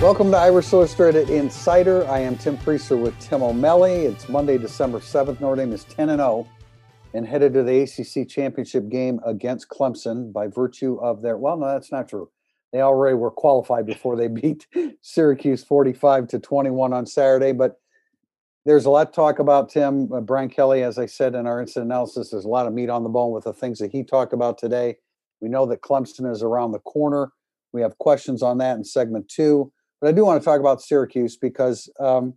Welcome to Irish Illustrated Insider. I am Tim Prister with Tim O'Malley. It's Monday, December 7th. Notre Dame is 10 and 0 and headed to the ACC championship game against Clemson by virtue of their, well, no, that's not true. They already were qualified before they beat Syracuse 45 to 21 on Saturday. But there's a lot to talk about, Tim. Uh, Brian Kelly, as I said in our incident analysis, there's a lot of meat on the bone with the things that he talked about today. We know that Clemson is around the corner. We have questions on that in segment two. But I do want to talk about Syracuse because, um,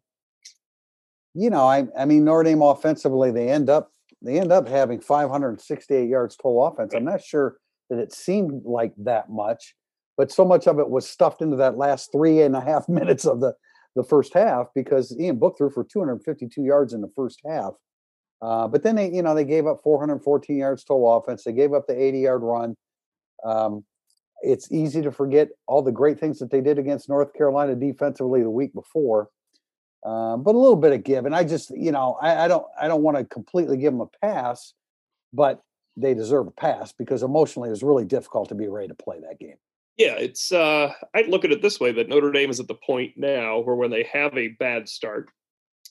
you know, I, I mean, Notre Dame offensively, they end up they end up having 568 yards total offense. I'm not sure that it seemed like that much, but so much of it was stuffed into that last three and a half minutes of the the first half because Ian Book threw for 252 yards in the first half. Uh, but then they, you know, they gave up 414 yards total offense. They gave up the 80 yard run. Um, it's easy to forget all the great things that they did against North Carolina defensively the week before. Um, but a little bit of give, and I just, you know, I, I don't, I don't want to completely give them a pass, but they deserve a pass because emotionally it was really difficult to be ready to play that game. Yeah, it's. uh I'd look at it this way: that Notre Dame is at the point now where when they have a bad start,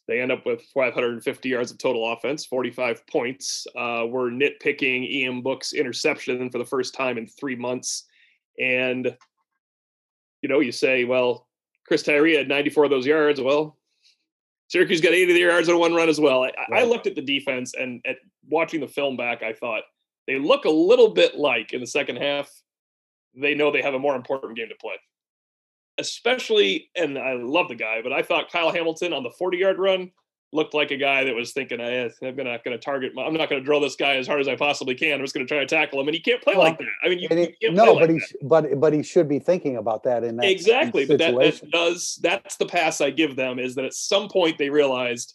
they end up with 550 yards of total offense, 45 points. Uh, we're nitpicking Ian Book's interception for the first time in three months and, you know, you say, well, Chris Tyree had 94 of those yards. Well, Syracuse got 80 yards on one run as well. I, right. I looked at the defense and at watching the film back, I thought they look a little bit like in the second half, they know they have a more important game to play. Especially, and I love the guy, but I thought Kyle Hamilton on the 40 yard run looked like a guy that was thinking, eh, I'm gonna gonna target. My, I'm not gonna drill this guy as hard as I possibly can. I'm just gonna try to tackle him, and he can't play well, like that. I mean, you, he, you no, but like he but but he should be thinking about that in that exactly. But that, that, does that's the pass I give them is that at some point they realized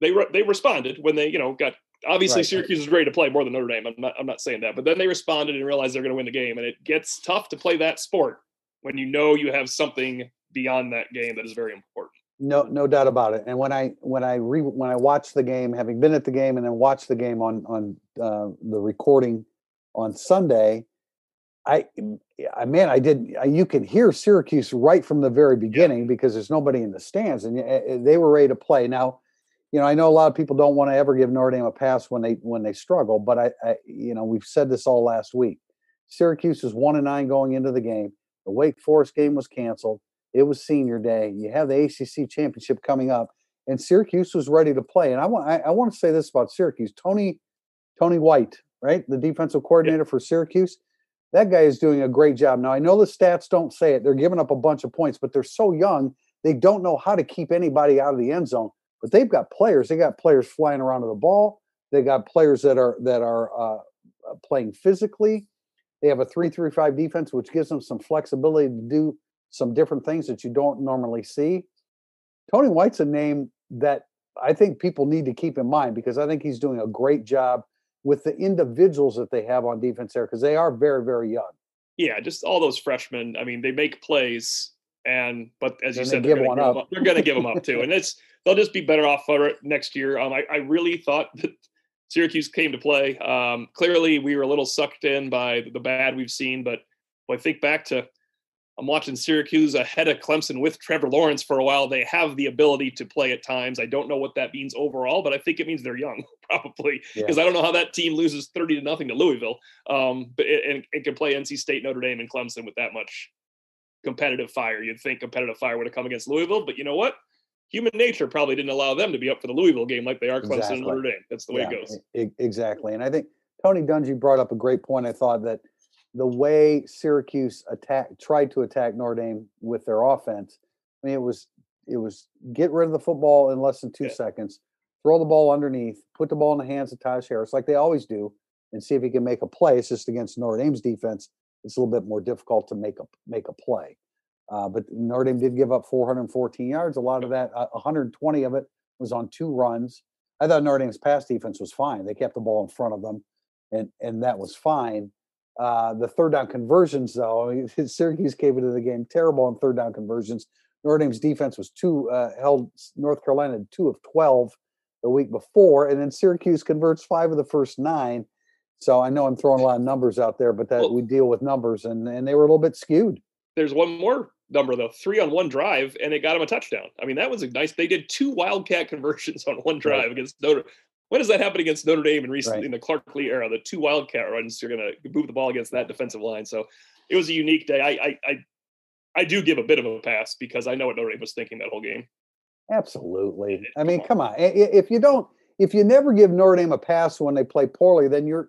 they re, they responded when they you know got obviously right. Syracuse is ready to play more than Notre Dame. I'm not I'm not saying that, but then they responded and realized they're going to win the game, and it gets tough to play that sport when you know you have something beyond that game that is very important. No, no doubt about it. And when I when I re, when I watched the game, having been at the game and then watched the game on on uh, the recording on Sunday, I, I man, I did. I, you can hear Syracuse right from the very beginning yeah. because there's nobody in the stands, and uh, they were ready to play. Now, you know, I know a lot of people don't want to ever give Notre Dame a pass when they when they struggle, but I, I you know, we've said this all last week. Syracuse is one and nine going into the game. The Wake Forest game was canceled. It was senior day. You have the ACC championship coming up, and Syracuse was ready to play. And I want I, I want to say this about Syracuse. Tony Tony White, right, the defensive coordinator for Syracuse. That guy is doing a great job. Now I know the stats don't say it. They're giving up a bunch of points, but they're so young. They don't know how to keep anybody out of the end zone. But they've got players. They got players flying around to the ball. They got players that are that are uh, uh playing physically. They have a three-three-five defense, which gives them some flexibility to do some different things that you don't normally see. Tony White's a name that I think people need to keep in mind because I think he's doing a great job with the individuals that they have on defense there because they are very, very young. Yeah, just all those freshmen. I mean, they make plays, and but as you said, they're going to give them up too, and it's they'll just be better off for it next year. Um, I, I really thought that Syracuse came to play. Um, clearly, we were a little sucked in by the bad we've seen, but I think back to I'm watching Syracuse ahead of Clemson with Trevor Lawrence for a while. They have the ability to play at times. I don't know what that means overall, but I think it means they're young, probably, because yeah. I don't know how that team loses 30 to nothing to Louisville. Um, but it, and it can play NC State, Notre Dame, and Clemson with that much competitive fire. You'd think competitive fire would have come against Louisville, but you know what? Human nature probably didn't allow them to be up for the Louisville game like they are Clemson exactly. and Notre Dame. That's the way yeah, it goes. Exactly. And I think Tony Dungy brought up a great point. I thought that – the way Syracuse attack tried to attack Notre Dame with their offense. I mean, it was it was get rid of the football in less than two yeah. seconds, throw the ball underneath, put the ball in the hands of Taj Harris like they always do, and see if he can make a play. It's just against Notre Dame's defense, it's a little bit more difficult to make a make a play. Uh, but Notre Dame did give up 414 yards. A lot of that, uh, 120 of it was on two runs. I thought Notre Dame's pass defense was fine. They kept the ball in front of them, and and that was fine. Uh, the third down conversions, though, Syracuse came into the game terrible on third down conversions. Notre Dame's defense was two uh, held North Carolina two of twelve the week before, and then Syracuse converts five of the first nine. So I know I'm throwing a lot of numbers out there, but that well, we deal with numbers, and and they were a little bit skewed. There's one more number though, three on one drive, and it got him a touchdown. I mean, that was a nice. They did two wildcat conversions on one drive right. against Notre. When does that happen against Notre Dame and recently right. in the Clark Lea era? The two wildcat runs, you're going to move the ball against that defensive line. So it was a unique day. I, I, I, I do give a bit of a pass because I know what Notre Dame was thinking that whole game. Absolutely. I mean, come on. If you don't, if you never give Notre Dame a pass when they play poorly, then you're,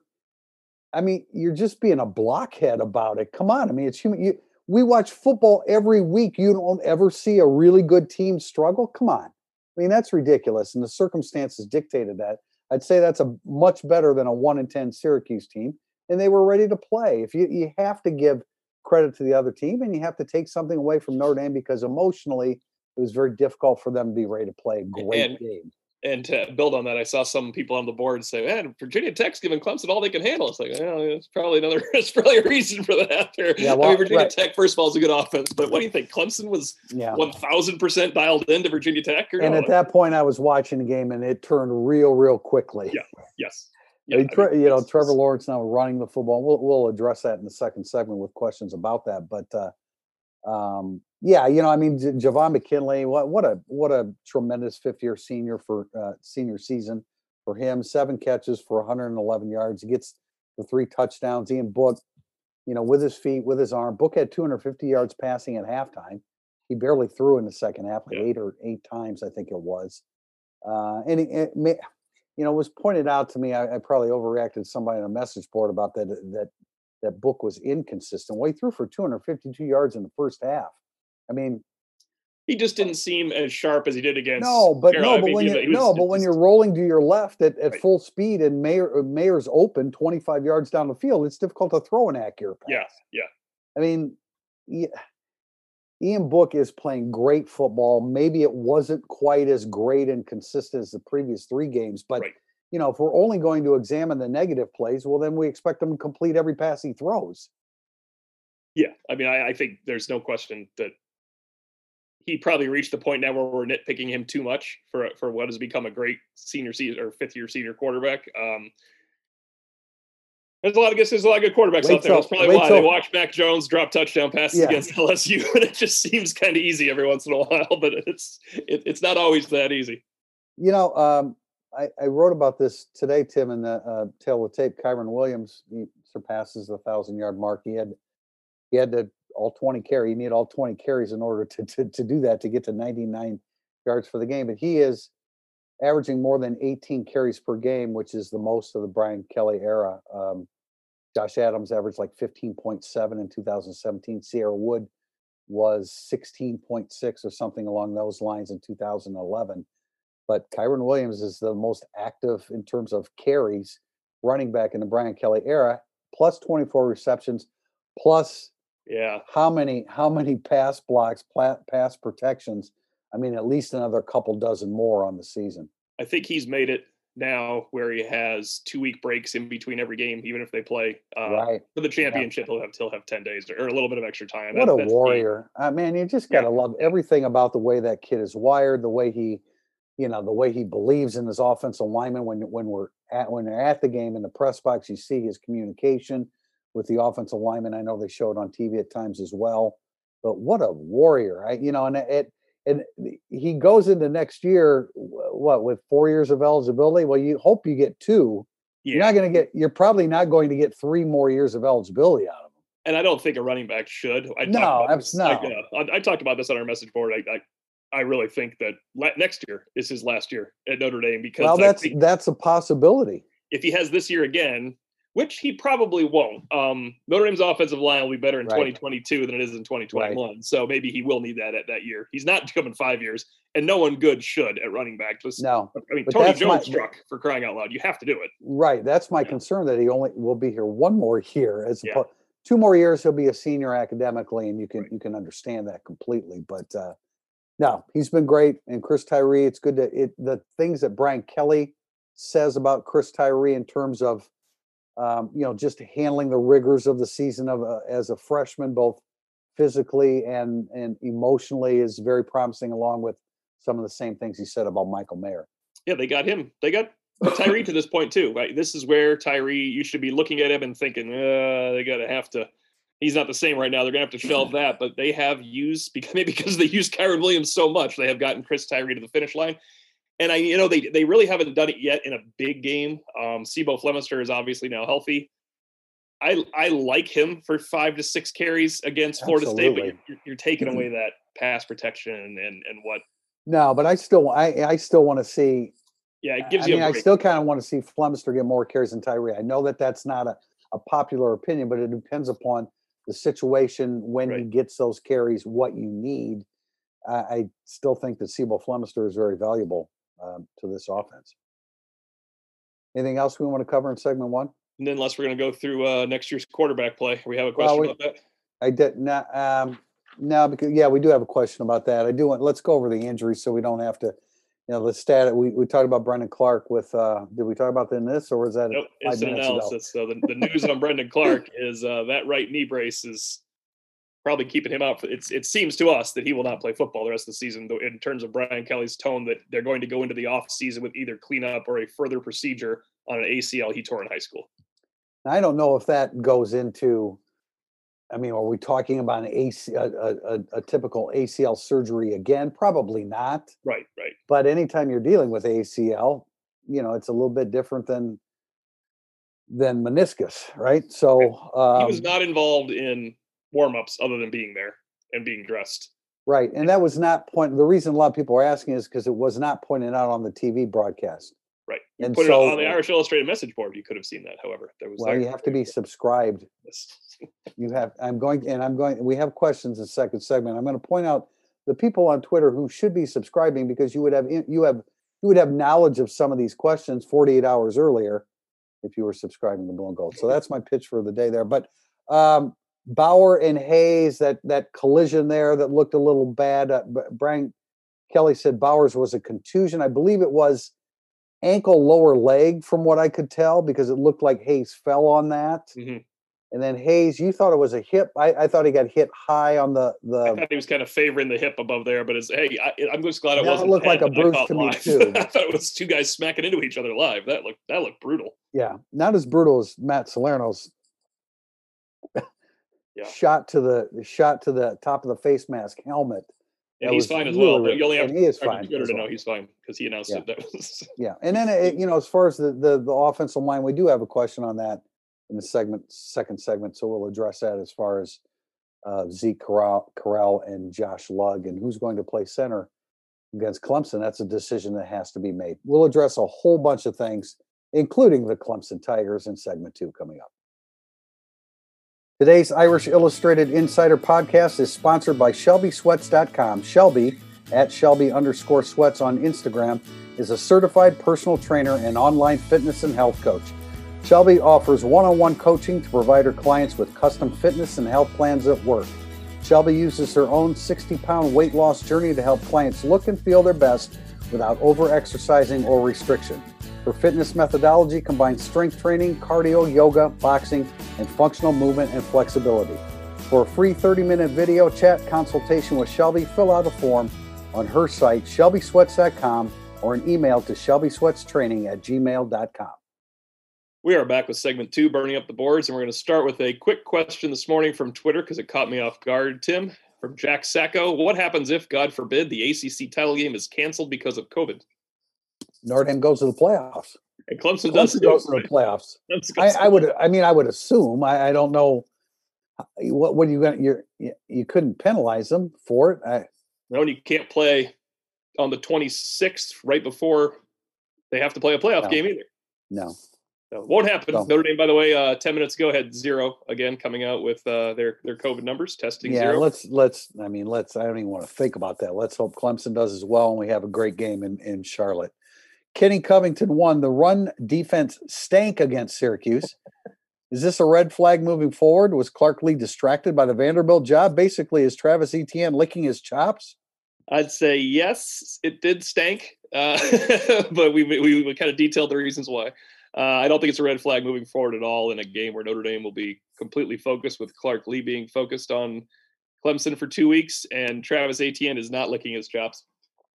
I mean, you're just being a blockhead about it. Come on. I mean, it's human. You, we watch football every week. You don't ever see a really good team struggle. Come on. I mean, that's ridiculous. And the circumstances dictated that. I'd say that's a much better than a one in 10 Syracuse team. And they were ready to play. If you, you have to give credit to the other team and you have to take something away from Notre Dame because emotionally it was very difficult for them to be ready to play a great and, game and to build on that, I saw some people on the board say, "Man, Virginia Tech's giving Clemson all they can handle." It's like, well, it's probably another. It's probably a reason for that. There, yeah, well, I mean, Virginia right. Tech first of all is a good offense, but what do you think? Clemson was one thousand percent dialed into Virginia Tech, and no? at that point, I was watching the game, and it turned real, real quickly. Yeah. Yes. Yeah, I mean, I mean, you know, Trevor Lawrence now running the football. We'll we'll address that in the second segment with questions about that, but. uh um, yeah, you know, I mean, Javon McKinley, what what a what a tremendous fifth year senior for uh, senior season for him. Seven catches for 111 yards. He gets the three touchdowns. Ian Book, you know, with his feet, with his arm. Book had 250 yards passing at halftime. He barely threw in the second half, like yeah. eight or eight times, I think it was. Uh, and it, it may, you know, it was pointed out to me. I, I probably overreacted somebody on a message board about that. That that book was inconsistent. Well, he threw for 252 yards in the first half. I mean, he just didn't seem as sharp as he did against. No, but Carolina. no, but when you no, but when you're rolling to your left at, at right. full speed and Mayer uh, Mayer's open 25 yards down the field, it's difficult to throw an accurate pass. Yeah, yeah. I mean, yeah, Ian Book is playing great football. Maybe it wasn't quite as great and consistent as the previous three games, but right you know, if we're only going to examine the negative plays, well, then we expect him to complete every pass he throws. Yeah, I mean, I, I think there's no question that he probably reached the point now where we're nitpicking him too much for for what has become a great senior season or fifth year senior quarterback. Um, there's a lot of there's a lot of good quarterbacks wait out there. That's probably why till, they watch Mac Jones drop touchdown passes yeah. against LSU, and it just seems kind of easy every once in a while. But it's it, it's not always that easy. You know, um, I, I, wrote about this today, Tim, in the uh, Tale of Tape. Kyren Williams he surpasses the thousand yard mark. He had he had to all 20 carry. He needed all 20 carries in order to, to to do that to get to 99 yards for the game. But he is averaging more than 18 carries per game, which is the most of the Brian Kelly era. Um, Josh Adams averaged like 15.7 in 2017. Cierre Wood was 16.6 or something along those lines in 2011 but Kyren Williams is the most active in terms of carries running back in the Brian Kelly era, plus 24 receptions, plus yeah, how many how many pass blocks, pass protections? I mean, at least another couple dozen more on the season. I think he's made it now where he has two week breaks in between every game, even if they play uh, right. for the championship. Yeah. He'll have he'll have ten days or, a little bit of extra time. What that, a warrior! Uh, man, you just gotta yeah. love everything about the way that kid is wired, the way he you know the way he believes in his offensive lineman when when we're at when they're at the game in the press box you see his communication with the offensive lineman i know they show it on tv at times as well but what a warrior I, you know and it and he goes into next year what with four years of eligibility well you hope you get two yeah. you're not going to get you're probably not going to get three more years of eligibility out of him and I don't think a running back should. I no, no. I, I, I, talked about this on our message board. I, I, I really think that next year is his last year at Notre Dame because well, that's that's a possibility. If he has this year again, which he probably won't, um, Notre Dame's offensive line will be better in right. 2022 than it is in 2021. Right. So maybe he will need that at that year. He's not coming five years, and no one good should at running back. Just no. I mean, Tony Jones my, struck for crying out loud. You have to do it. Right. That's my yeah. concern that he only will be here one more year as yeah. two more years. He'll be a senior academically, and you can right. you can understand that completely. But uh, no, he's been great. And Chris Tyree, it's good to it the things that Brian Kelly says about Chris Tyree in terms of um, you know just handling the rigors of the season of a, as a freshman, both physically and and emotionally, is very promising. Along with some of the same things he said about Michael Mayer. Yeah, they got him. They got Tyree to this point too. Right, this is where Tyree you should be looking at him and thinking, uh, they got to have to he's not the same right now. They're gonna have to shelve that, but they have used because maybe because they used Kyren Williams so much, they have gotten Chris Tyree to the finish line. And I, you know, they they really haven't done it yet in a big game. Um, C'Bo Flemister is obviously now healthy. I I like him for five to six carries against Florida State, but you're, you're taking away that pass protection and and what. No, but I still I I still want to see. Yeah, it gives I you. mean, a I still kind of want to see Flemister get more carries than Tyree. I know that that's not a, a popular opinion, but it depends upon the situation when he gets those carries, what you need. I, I still think that C'Bo Flemister is very valuable um, to this offense. Anything else we want to cover in segment one? And then, unless we're going to go through uh, next year's quarterback play, we have a Well, question we- about that. I did not. Um, no, because yeah, we do have a question about that. I do want. Let's go over the injuries so we don't have to. You know, the stat. We we talked about Brendon Clark with. uh Did we talk about that in this, or was that Nope, it's an analysis. So the, the news on Brendon Clark is uh, that right knee brace is probably keeping him out. For, it's it seems to us that he will not play football the rest of the season. Though in terms of Brian Kelly's tone, that they're going to go into the off season with either cleanup or a further procedure on an ACL he tore in high school. I don't know if that goes into. I mean, are we talking about an AC, a, a, a, typical ACL surgery again? Probably not. Right, right. But anytime you're dealing with ACL, you know, it's a little bit different than than meniscus, right? So he was um, not involved in warm ups other than being there and being dressed. Right, and that was not point. The reason a lot of people are asking is because it was not pointed out on the TV broadcast. Right. You And put so- it on the Irish Illustrated message board. You could have seen that. However, there was Well, you have to be subscribed. You have. I'm going, and I'm going. We have questions in second segment. I'm going to point out the people on Twitter who should be subscribing because you would have you have you would have knowledge of some of these questions 48 hours earlier if you were subscribing to Blue and Gold. So that's my pitch for the day there. But um, Bauer and Hayes, that that collision there that looked a little bad. Uh, Brian Kelly said Bowers was a contusion. I believe it was ankle lower leg from what I could tell because it looked like Hayes fell on that. Mhm. And then Hayes, you thought it was a hip. I, I thought he got hit high on the the. I thought he was kind of favoring the hip above there, but it's hey, I, I'm just glad it wasn't. looked like a bruise to me, too. I thought it was two guys smacking into each other live. That looked that looked brutal. Yeah, not as brutal as Matt Salerno's Yeah. shot to the shot to the top of the face mask helmet. Yeah, he's fine as well. But you only have And he is to fine Twitter to know well. he's fine because he announced Yeah. it. That was Yeah, and then it, you know, as far as the, the the offensive line, we do have a question on that in the segment second segment, so we'll address that as far as uh, Zeke Correll, Correll and Josh Lugg and who's going to play center against Clemson. That's a decision that has to be made. We'll address a whole bunch of things, including the Clemson Tigers in segment two coming up. Today's Irish Illustrated Insider podcast is sponsored by ShelbySweats.com. Shelby at Shelby underscore sweats on Instagram is a certified personal trainer and online fitness and health coach. Shelby offers one on one coaching to provide her clients with custom fitness and health plans at work. Shelby uses her own 60 pound weight loss journey to help clients look and feel their best without over exercising or restriction. Her fitness methodology combines strength training, cardio, yoga, boxing, and functional movement and flexibility. For a free 30 minute video chat consultation with Shelby, fill out a form on her site, shelbysweats.com, or an email to shelbysweatstraining at gmail.com. We are back with segment two, burning up the boards, and we're going to start with a quick question this morning from Twitter because it caught me off guard. Tim from Jack Sacco: What happens if, God forbid, the ACC title game is canceled because of COVID? Notre Dame goes to the playoffs. And Clemson does Clemson too, goes to the playoffs. I, I would. I mean, I would assume. I, I don't know. uh, What? What are you going? You, you couldn't penalize them for it. I, No, and you can't play on the 26th right before they have to play a playoff No. game either. no. So won't happen. No. Notre Dame, by the way, uh, 10 minutes ago had zero again coming out with uh, their their COVID numbers testing Yeah. zero. Let's. Let's. I mean, let's. I don't even want to think about that. Let's hope Clemson does as well, and we have a great game in in Charlotte. Kenny Covington won. The run defense stank against Syracuse. Is this a red flag moving forward? Was Clark Lea distracted by the Vanderbilt job? Basically, is Travis Etienne licking his chops? I'd say yes, it did stank, uh, but we, we we kind of detailed the reasons why. Uh, I don't think it's a red flag moving forward at all in a game where Notre Dame will be completely focused with Clark Lea being focused on Clemson for two weeks, and Travis Etienne is not licking his chops.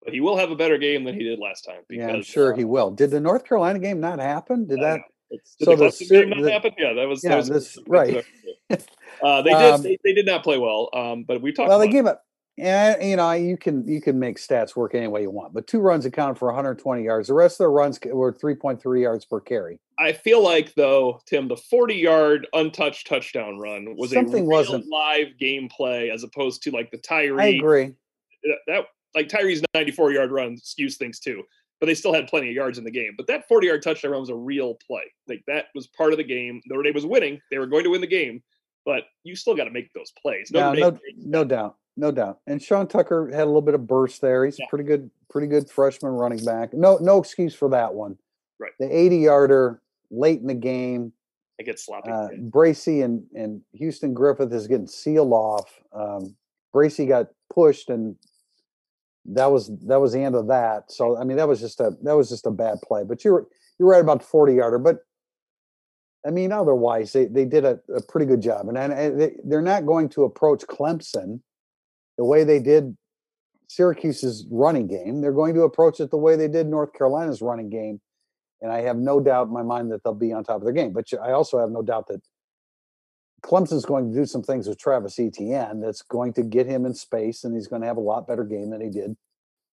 But he will have a better game than he did last time. yeah, I'm sure uh, he will. Did the North Carolina game not happen? Did that? Did So the the game not the- happen? Yeah, that was. that Yeah, was- this- right. Uh, they did. Um, they, they did not play well. Um, but we talked. Well, they gave up. Yeah, you know, you can you can make stats work any way you want, but two runs accounted for 120 yards. The rest of their runs were 3.3 yards per carry. I feel like though, Tim, the 40 yard untouched touchdown run was Something a real wasn't- live gameplay as opposed to like the Tyree. I agree. that- That like Tyree's 94 yard run skews things too, but they still had plenty of yards in the game. But that 40 yard touchdown run was a real play. Like that was part of the game. Notre Dame was winning. They were going to win the game, but you still got to make those plays. No, no, no doubt, no doubt. And Sean Tucker had a little bit of burst there. He's Yeah. pretty good, pretty good freshman running back. No, no excuse for that one. Right. The 80 yarder late in the game. I get sloppy. Uh, Bracy and and Houston Griffith is getting sealed off. Um, Bracy got pushed, and that was that was the end of that. So I mean, that was just a that was just a bad play. But you're you're right about the 40 yarder. But I mean, otherwise they they did a, a pretty good job, and, and and they, they're not going to approach Clemson the way they did Syracuse's running game. They're going to approach it the way they did North Carolina's running game and I have no doubt in my mind that they'll be on top of their game. But I also have no doubt that Clemson's going to do some things with Travis Etienne that's going to get him in space, and he's going to have a lot better game than he did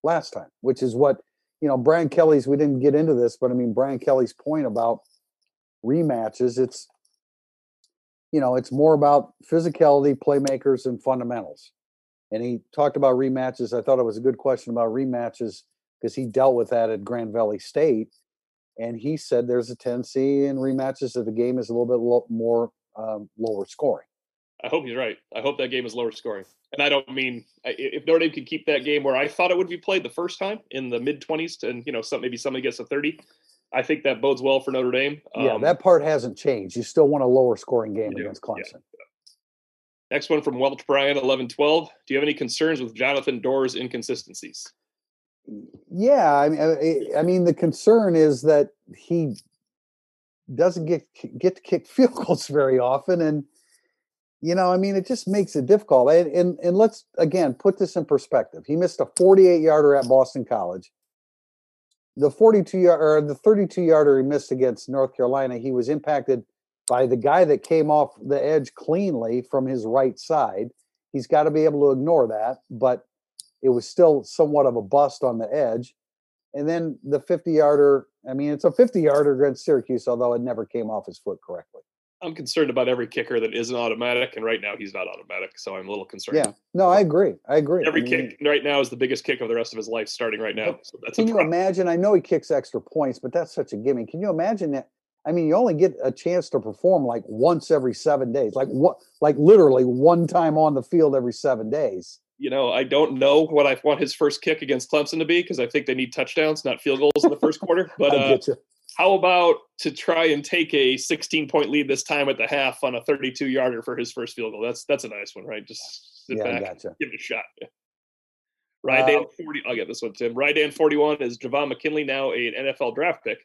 last time. Which is what you know, Brian Kelly's. We didn't get into this, but I mean, Brian Kelly's point about rematches. It's you know, it's more about physicality, playmakers, and fundamentals. And he talked about rematches. I thought it was a good question about rematches because he dealt with that at Grand Valley State and he said there's a tendency in rematches that the game is a little bit more um, lower scoring. I hope he's right. I hope that game is lower scoring. And I don't mean if Notre Dame could keep that game where I thought it would be played the first time in the mid 20s, and you know, some maybe somebody gets a 30. I think that bodes well for Notre Dame. yeah, Um, that part hasn't changed. You still want a lower scoring game against yeah. Clemson. Next one from Welch Bryan, 11 12. Do you have any concerns with Jonathan Doerer's inconsistencies? Yeah, I mean, I, I mean, the concern is that he doesn't get get to kick field goals very often, and you know, I mean, it just makes it difficult. And and, and let's again put this in perspective. He missed a 48 yarder at Boston College. The 42 yard or the 32 yarder he missed against North Carolina, he was impacted by the guy that came off the edge cleanly from his right side. He's got to be able to ignore that, but it was still somewhat of a bust on the edge. And then the 50 yarder, I mean, it's a 50 yarder against Syracuse, although it never came off his foot correctly. I'm concerned about every kicker that isn't automatic, and right now he's not automatic, so I'm a little concerned. Yeah, no, I agree. I agree. Every I mean, kick right now is the biggest kick of the rest of his life starting right now. So that's a Can you imagine? I know he kicks extra points, but that's such a gimme. Can you imagine that? I mean, you only get a chance to perform like once every seven days, like what, like literally one time on the field every seven days. You know, I don't know what I want his first kick against Clemson to be because I think they need touchdowns, not field goals in the first quarter. But uh, how about to try and take a 16 point lead this time at the half on a 32 yarder for his first field goal? That's that's a nice one, right? Just sit Yeah, back, gotcha. give it a shot. Rydan Uh, 40. I'll get this one, Tim. Rydan 41 is Javon McKinley now an NFL draft pick,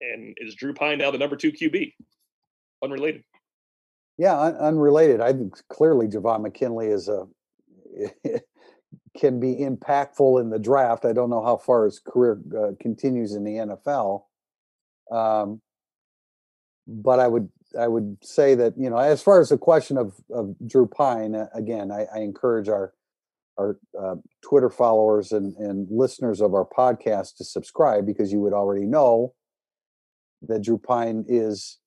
and is Drew Pyne now the number two QB? Unrelated. Yeah, un- unrelated. I think clearly Javon McKinley is a can be impactful in the draft. I don't know how far his career uh, continues in the NFL, um, but I would I would say that you know as far as the question of of Drew Pyne, uh, again, I, I encourage our our uh, Twitter followers and and listeners of our podcast to subscribe because you would already know that Drew Pyne is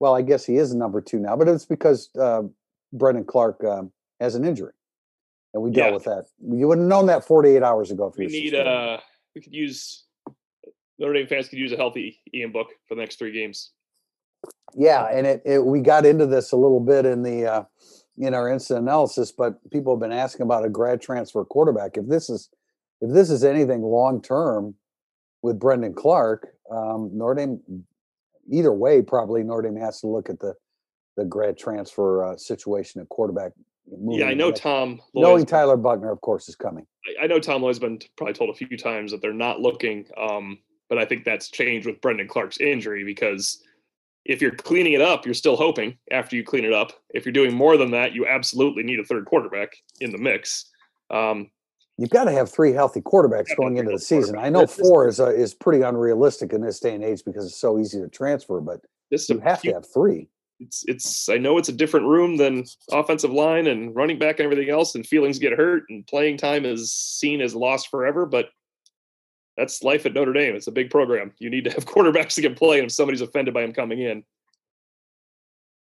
well, I guess he is number two now, but it's because uh, Brendon Clark um, has an injury, and we dealt Yeah. with that. You would have known that 48 hours ago. If We need uh we could use Notre Dame fans could use a healthy Ian Book for the next three games. yeah, and it, it we got into this a little bit in the uh, in our instant analysis, but people have been asking about a grad transfer quarterback. If this is if this is anything long term with Brendon Clark, um, Notre Dame, either way, probably Notre Dame has to look at the the grad transfer uh, situation at quarterback. Yeah, I know Tom. Knowing Tyler Buchner, of course, is coming. I- I know Tom Lloyd's been probably told a few times that they're not looking, um, but I think that's changed with Brendon Clark's injury because if you're cleaning it up, you're still hoping after you clean it up. If you're doing more than that, you absolutely need a third quarterback in the mix. Um, You've got to have three healthy quarterbacks going into the season. I know four is uh, is pretty unrealistic in this day and age because it's so easy to transfer, but This you have to have three. It's it's I know it's a different room than offensive line and running back and everything else, and feelings get hurt and playing time is seen as lost forever. But that's life at Notre Dame. It's a big program. You need to have quarterbacks that can play, and if somebody's offended by him coming in,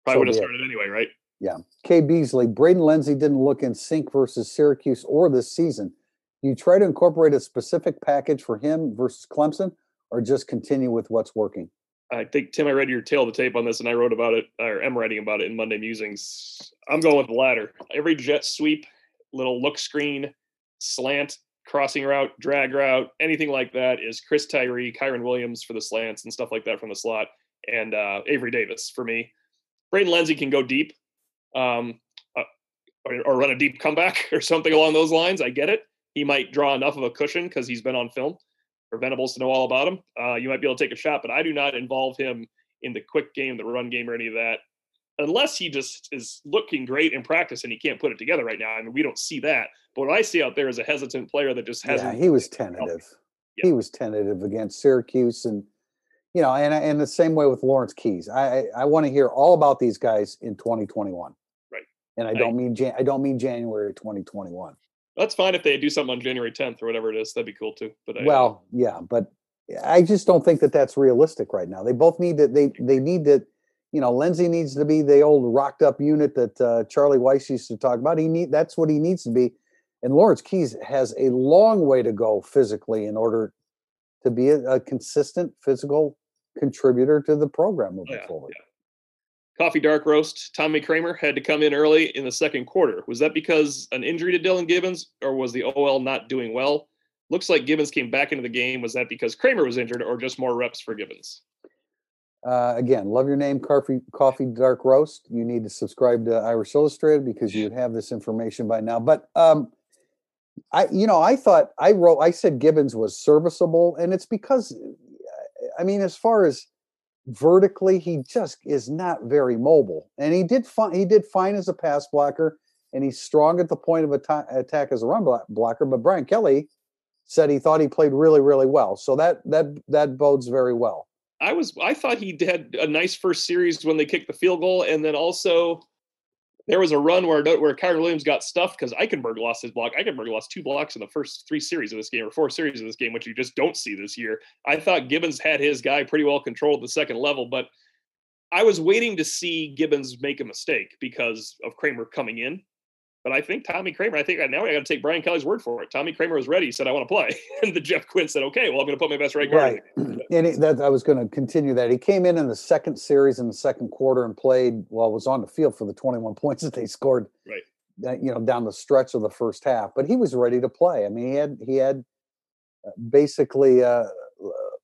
probably So would have started anyway, right? Yeah. Kay Beasley, Braden Lenzy didn't look in sync versus Syracuse or this season. You try to incorporate a specific package for him versus Clemson, or just continue with what's working. I think Tim, I read your tail of the tape on this, and I wrote about it, or am writing about it in Monday Musings. I'm going with the latter. Every jet sweep, little look screen, slant, crossing route, drag route, anything like that is Chris Tyree, Kyren Williams for the slants and stuff like that from the slot, and uh, Avery Davis for me. Braden Lenzy can go deep, um, uh, or, or run a deep comeback or something along those lines. I get it. He might draw enough of a cushion because he's been on film for Venables to know all about him. Uh, you might be able to take a shot, but I do not involve him in the quick game, the run game, or any of that, unless he just is looking great in practice and he can't put it together right now. I mean, we don't see that. But what I see out there is a hesitant player that just hasn't. he was tentative. Yeah. He was tentative against Syracuse, and you know, and and the same way with Lawrence Keys. I I, I want to hear all about these guys in 2021. Right. And I I- don't mean Jan- I don't mean January 2021. That's fine if they do something on January 10th or whatever it is. That'd be cool too. But I, Well, yeah, but I just don't think that that's realistic right now. They both need to. They they need to. You know, Lenzy needs to be the old rocked up unit that uh, Charlie Weis used to talk about. He need that's what he needs to be. And Lawrence Keys has a long way to go physically in order to be a, a consistent physical contributor to the program moving yeah, forward. Coffee dark roast. Tommy Kraemer had to come in early in the second quarter. Was that because an injury to Dillan Gibbons, or was the OL not doing well? Looks like Gibbons came back into the game. Was that because Kraemer was injured, or just more reps for Gibbons? Uh, again, love your name, coffee, coffee dark roast. You need to subscribe to Irish Illustrated because you would have this information by now. But um, I, you know, I thought I wrote, I said Gibbons was serviceable, and it's because, I mean, as far as vertically, he just is not very mobile, and he did fine. He did fine as a pass blocker, and he's strong at the point of atta- attack as a run blo- blocker. But Brian Kelly said he thought he played really, really well, so that that that bodes very well. I was I thought he had a nice first series when they kicked the field goal, and then also there was a run where where Kyren Williams got stuffed because Eichenberg lost his block. Eichenberg lost two blocks in the first three series of this game or four series of this game, which you just don't see this year. I thought Gibbons had his guy pretty well controlled the second level, but I was waiting to see Gibbons make a mistake because of Kraemer coming in. But I think Tommy Kraemer, I think now I got to take Brian Kelly's word for it. Tommy Kraemer was ready. He said, I want to play. And the Jeff Quinn said, okay, well, I'm going to put my best right guard. Right. And it, that I was going to continue that. He came in in the second series in the second quarter and played, well, was on the field for the 21 points that they scored, Right. uh, you know, down the stretch of the first half. But he was ready to play. I mean, he had, he had uh, basically uh,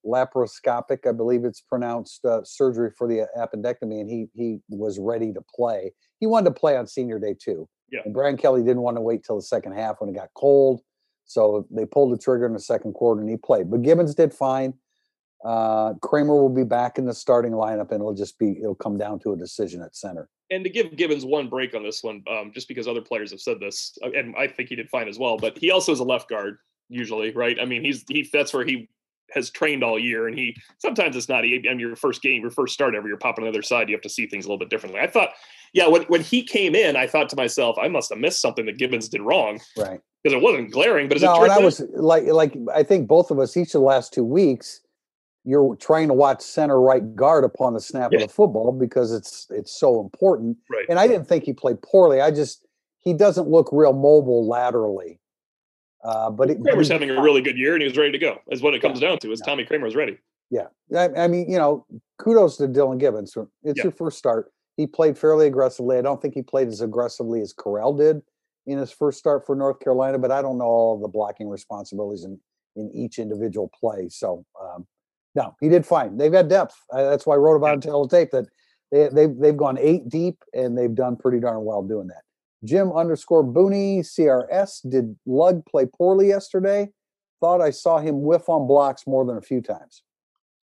laparoscopic, I believe it's pronounced, uh, surgery for the appendectomy, and he, he was ready to play. He wanted to play on senior day too. Yeah. And Brian Kelly didn't want to wait till the second half when it got cold. So they pulled the trigger in the second quarter and he played. But Gibbons did fine. Uh, Kraemer will be back in the starting lineup and it'll just be, it'll come down to a decision at center. and to give Gibbons one break on this one, um, just because other players have said this, uh, and I think he did fine as well. But he also is a left guard usually, right? I mean, he's he that's where he has trained all year, and he sometimes it's not. I mean, your first game, your first start ever, you're popping on the other side. You have to see things a little bit differently. I thought, yeah, when when he came in, I thought to myself, I must have missed something that Gibbons did wrong Right. because it wasn't glaring. But as No, it and I was like, like, I think both of us, each of the last two weeks, you're trying to watch center right guard upon the snap Yeah. of the football because it's, it's so important. right. And I didn't think he played poorly. I just, he doesn't look real mobile laterally. Uh, but it, Kraemer's he- having a really good year, and he was ready to go. Is what it comes down to. Is Yeah. Tommy Kraemer was ready? Yeah, I, I mean, you know, kudos to Dillan Gibbons. It's Yeah. your first start. He played fairly aggressively. I don't think he played as aggressively as Correll did in his first start for North Carolina, but I don't know all the blocking responsibilities in in each individual play. So, um, no, he did fine. They've had depth. Uh, that's why I wrote about it the tape that they they've they've gone eight deep and they've done pretty darn well doing that. Jim underscore Booney CRS did Lugg play poorly yesterday? Thought I saw him whiff on blocks more than a few times.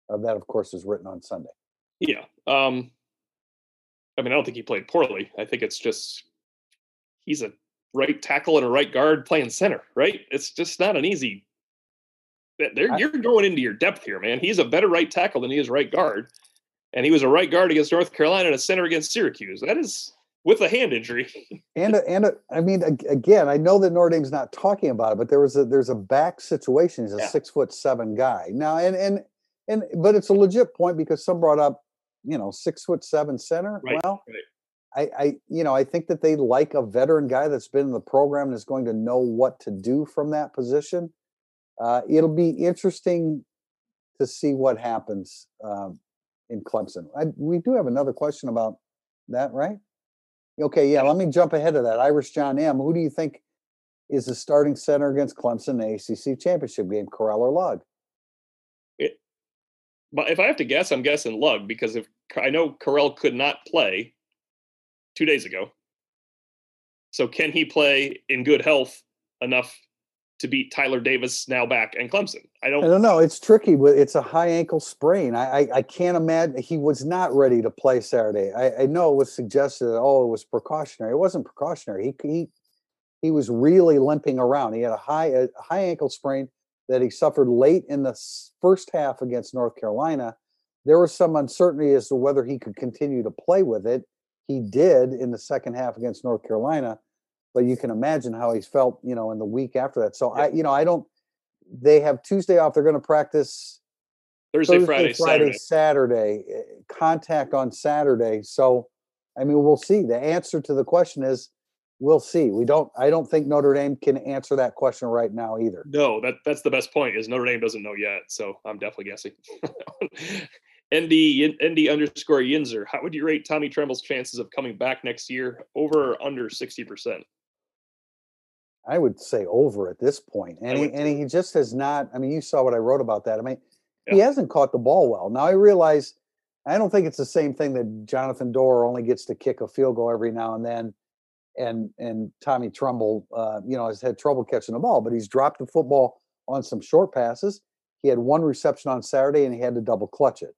Uh, that, of course, is written on Sunday. Yeah. Um, I mean, I don't think he played poorly. I think it's just he's a right tackle and a right guard playing center, right? It's just not an easy. You're going into your depth here, man. He's a better right tackle than he is right guard, and he was a right guard against North Carolina and a center against Syracuse. That is with a hand injury. and a, and a, I mean, again, I know that Notre Dame's not talking about it, but there was a there's a back situation. He's a yeah. six foot seven guy now, and and and but it's a legit point because some brought up, you know, six foot seven center. Right, well, right. I, I, you know, I think that they like a veteran guy that's been in the program and is going to know what to do from that position. Uh, it'll be interesting to see what happens um, in Clemson. I, we do have another question about that, right? Okay, yeah. Let me jump ahead of that. Irish John M. Who do you think is the starting center against Clemson in the ACC championship game, Correll or Lugg? But if I have to guess, I'm guessing Lugg because if I know Correll could not play two days ago. So can he play in good health enough to beat Tyler Davis now back and Clemson? I don't. I don't know. It's tricky. But it's a high ankle sprain. I I, I can't imagine he was not ready to play Saturday. I, I know it was suggested. That, oh, it was precautionary. It wasn't precautionary. He he he was really limping around. He had a high a high ankle sprain that he suffered late in the first half against North Carolina. There was some uncertainty as to whether he could continue to play with it he did in the second half against North Carolina, but you can imagine how he's felt, you know, in the week after that. So yeah. I, you know, I don't. They have Tuesday off. They're going to practice Thursday, Thursday Friday, Friday, Saturday. Saturday. Eh, contact on Saturday. So, I mean, we'll see. The answer to the question is we'll see. We don't. I don't think Notre Dame can answer that question right now either. No, that that's the best point. Is Notre Dame doesn't know yet. So I'm definitely guessing. ND ND underscore Yinzer. How would you rate Tommy Tremble's chances of coming back next year? Over or under sixty percent? I would say over at this point. and he, and he just has not. I mean, you saw what I wrote about that. I mean, yeah. he hasn't caught the ball well. Now I realize I don't think it's the same thing that Jonathan Doerer only gets to kick a field goal every now and then, and and Tommy Tremble, uh, you know, has had trouble catching the ball, but he's dropped the football on some short passes. He had one reception on Saturday, and he had to double clutch it.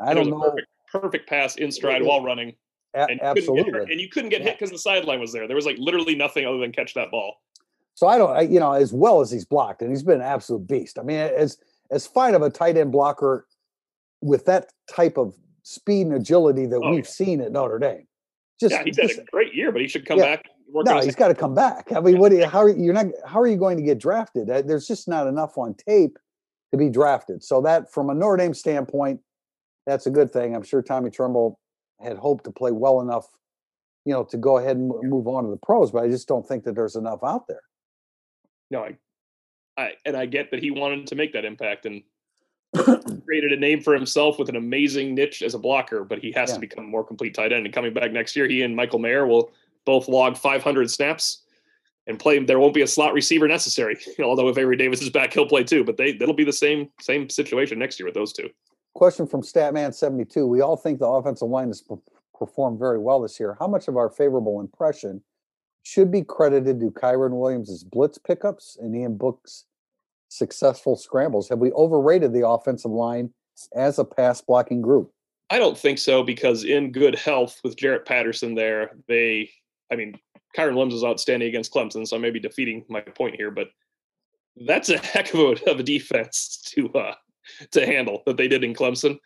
I don't know. Perfect, perfect, pass in stride while running. A- and absolutely. and you couldn't get hit because the sideline was there. There was like literally nothing other than catch that ball. So I don't, I, you know, as well as he's blocked, and he's been an absolute beast. I mean, as as fine of a tight end blocker with that type of speed and agility that oh, we've yeah. seen at Notre Dame. Just, yeah, he's just, had a great year, but he should come yeah. back. no, he's got to come back. I mean, what? You, how are you not? How are you going to get drafted? Uh, there's just not enough on tape to be drafted. So that, from a Notre Dame standpoint, that's a good thing. I'm sure Tommy Tremble had hoped to play well enough, you know, to go ahead and move on to the pros, but I just don't think that there's enough out there. No, I, I and I get that he wanted to make that impact and created a name for himself with an amazing niche as a blocker, but he has yeah. to become a more complete tight end. And coming back next year, he and Michael Mayer will both log 500 snaps and play. There won't be a slot receiver necessary. Although if Avery Davis is back, he'll play too. But they that'll be the same same situation next year with those two. Question from Statman72. We all think the offensive line has performed very well this year. How much of our favorable impression should be credited to Kyren Williams' blitz pickups and Ian Book's successful scrambles? Have we overrated the offensive line as a pass blocking group? I don't think so because in good health with Jarrett Patterson there, they, I mean, Kyren Williams was outstanding against Clemson, so I may be defeating my point here, but that's a heck of a, of a defense to uh, to handle that they did in Clemson,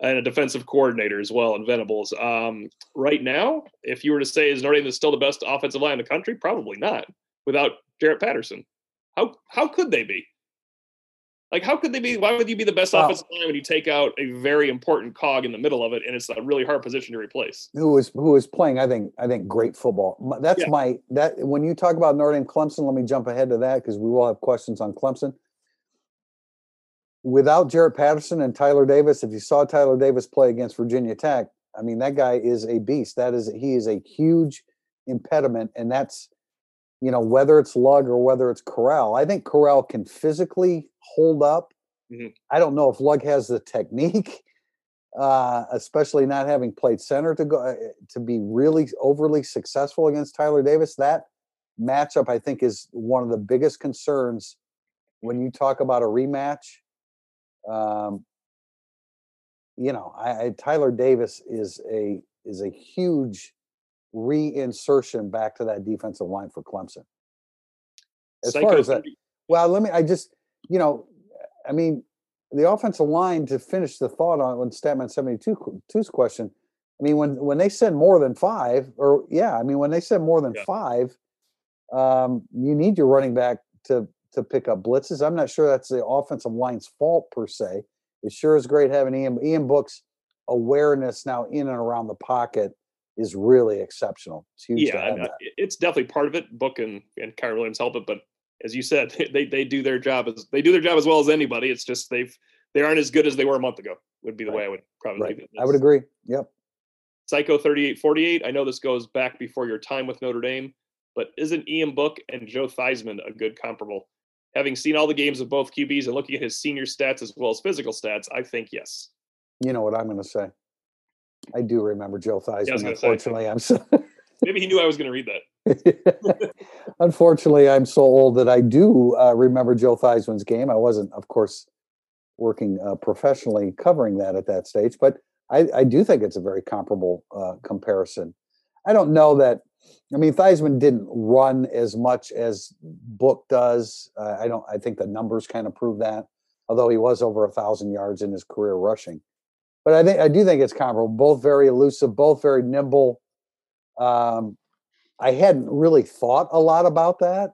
and a defensive coordinator as well in Venables. Um, right now, if you were to say is Notre Dame still the best offensive line in the country, probably not without Jarrett Patterson. How how could they be? Like, how could they be? Why would you be the best offensive line when you take out a very important cog in the middle of it, and it's a really hard position to replace? Who was who was playing? I think I think great football. That's yeah. my that when you talk about Notre Dame Clemson. Let me jump ahead to that because we will have questions on Clemson without Jarrett Patterson and Tyler Davis, if you saw Tyler Davis play against Virginia Tech, I mean that guy is a beast. That is he is a huge impediment, and that's you know whether it's Lugg or whether it's Correll. I think Correll can physically hold up. Mm-hmm. I don't know if Lugg has the technique, uh, especially not having played center to go uh, to be really overly successful against Tyler Davis. That matchup, I think, is one of the biggest concerns when you talk about a rematch um, you know, I, I, Tyler Davis is a is a huge reinsertion back to that defensive line for Clemson. As Psycho far as that, well, let me. I just, you know, I mean, the offensive line to finish the thought on when Statman 72 two's question. I mean, when when they send more than five, or yeah, I mean, when they send more than Yeah. five, um, you need your running back to to pick up blitzes. I'm not sure that's the offensive line's fault per se. It sure is great having Ian Ian Book's awareness now in and around the pocket is really exceptional. It's huge yeah, have and, that. it- it's definitely part of it. Book and and Kyren Williams help it, but as you said, they they do their job as they do their job as well as anybody. It's just they've they aren't as good as they were a month ago. Would be the Right. way I would probably. Right. I would agree. Yep. Psycho 3848. I know this goes back before your time with Notre Dame, but isn't Ian Book and Joe Theismann a good comparable? Having seen all the games of both QBs and looking at his senior stats as well as physical stats, I think yes. You know what I'm going to say. I do remember Joe Theismann. say. Unfortunately, I'm so. Maybe he knew I was going to read that. Unfortunately, I'm so old that I do uh, remember Joe Theismann's game. I wasn't, of course, working uh, professionally covering that at that stage, but I, I do think it's a very comparable uh, comparison. I don't know that. I mean, Theismann didn't run as much as Book does. Uh, I don't. I think the numbers kind of prove that. Although he was over a thousand yards in his career rushing, but I think I do think it's comparable. Both very elusive, both very nimble. Um, I hadn't really thought a lot about that,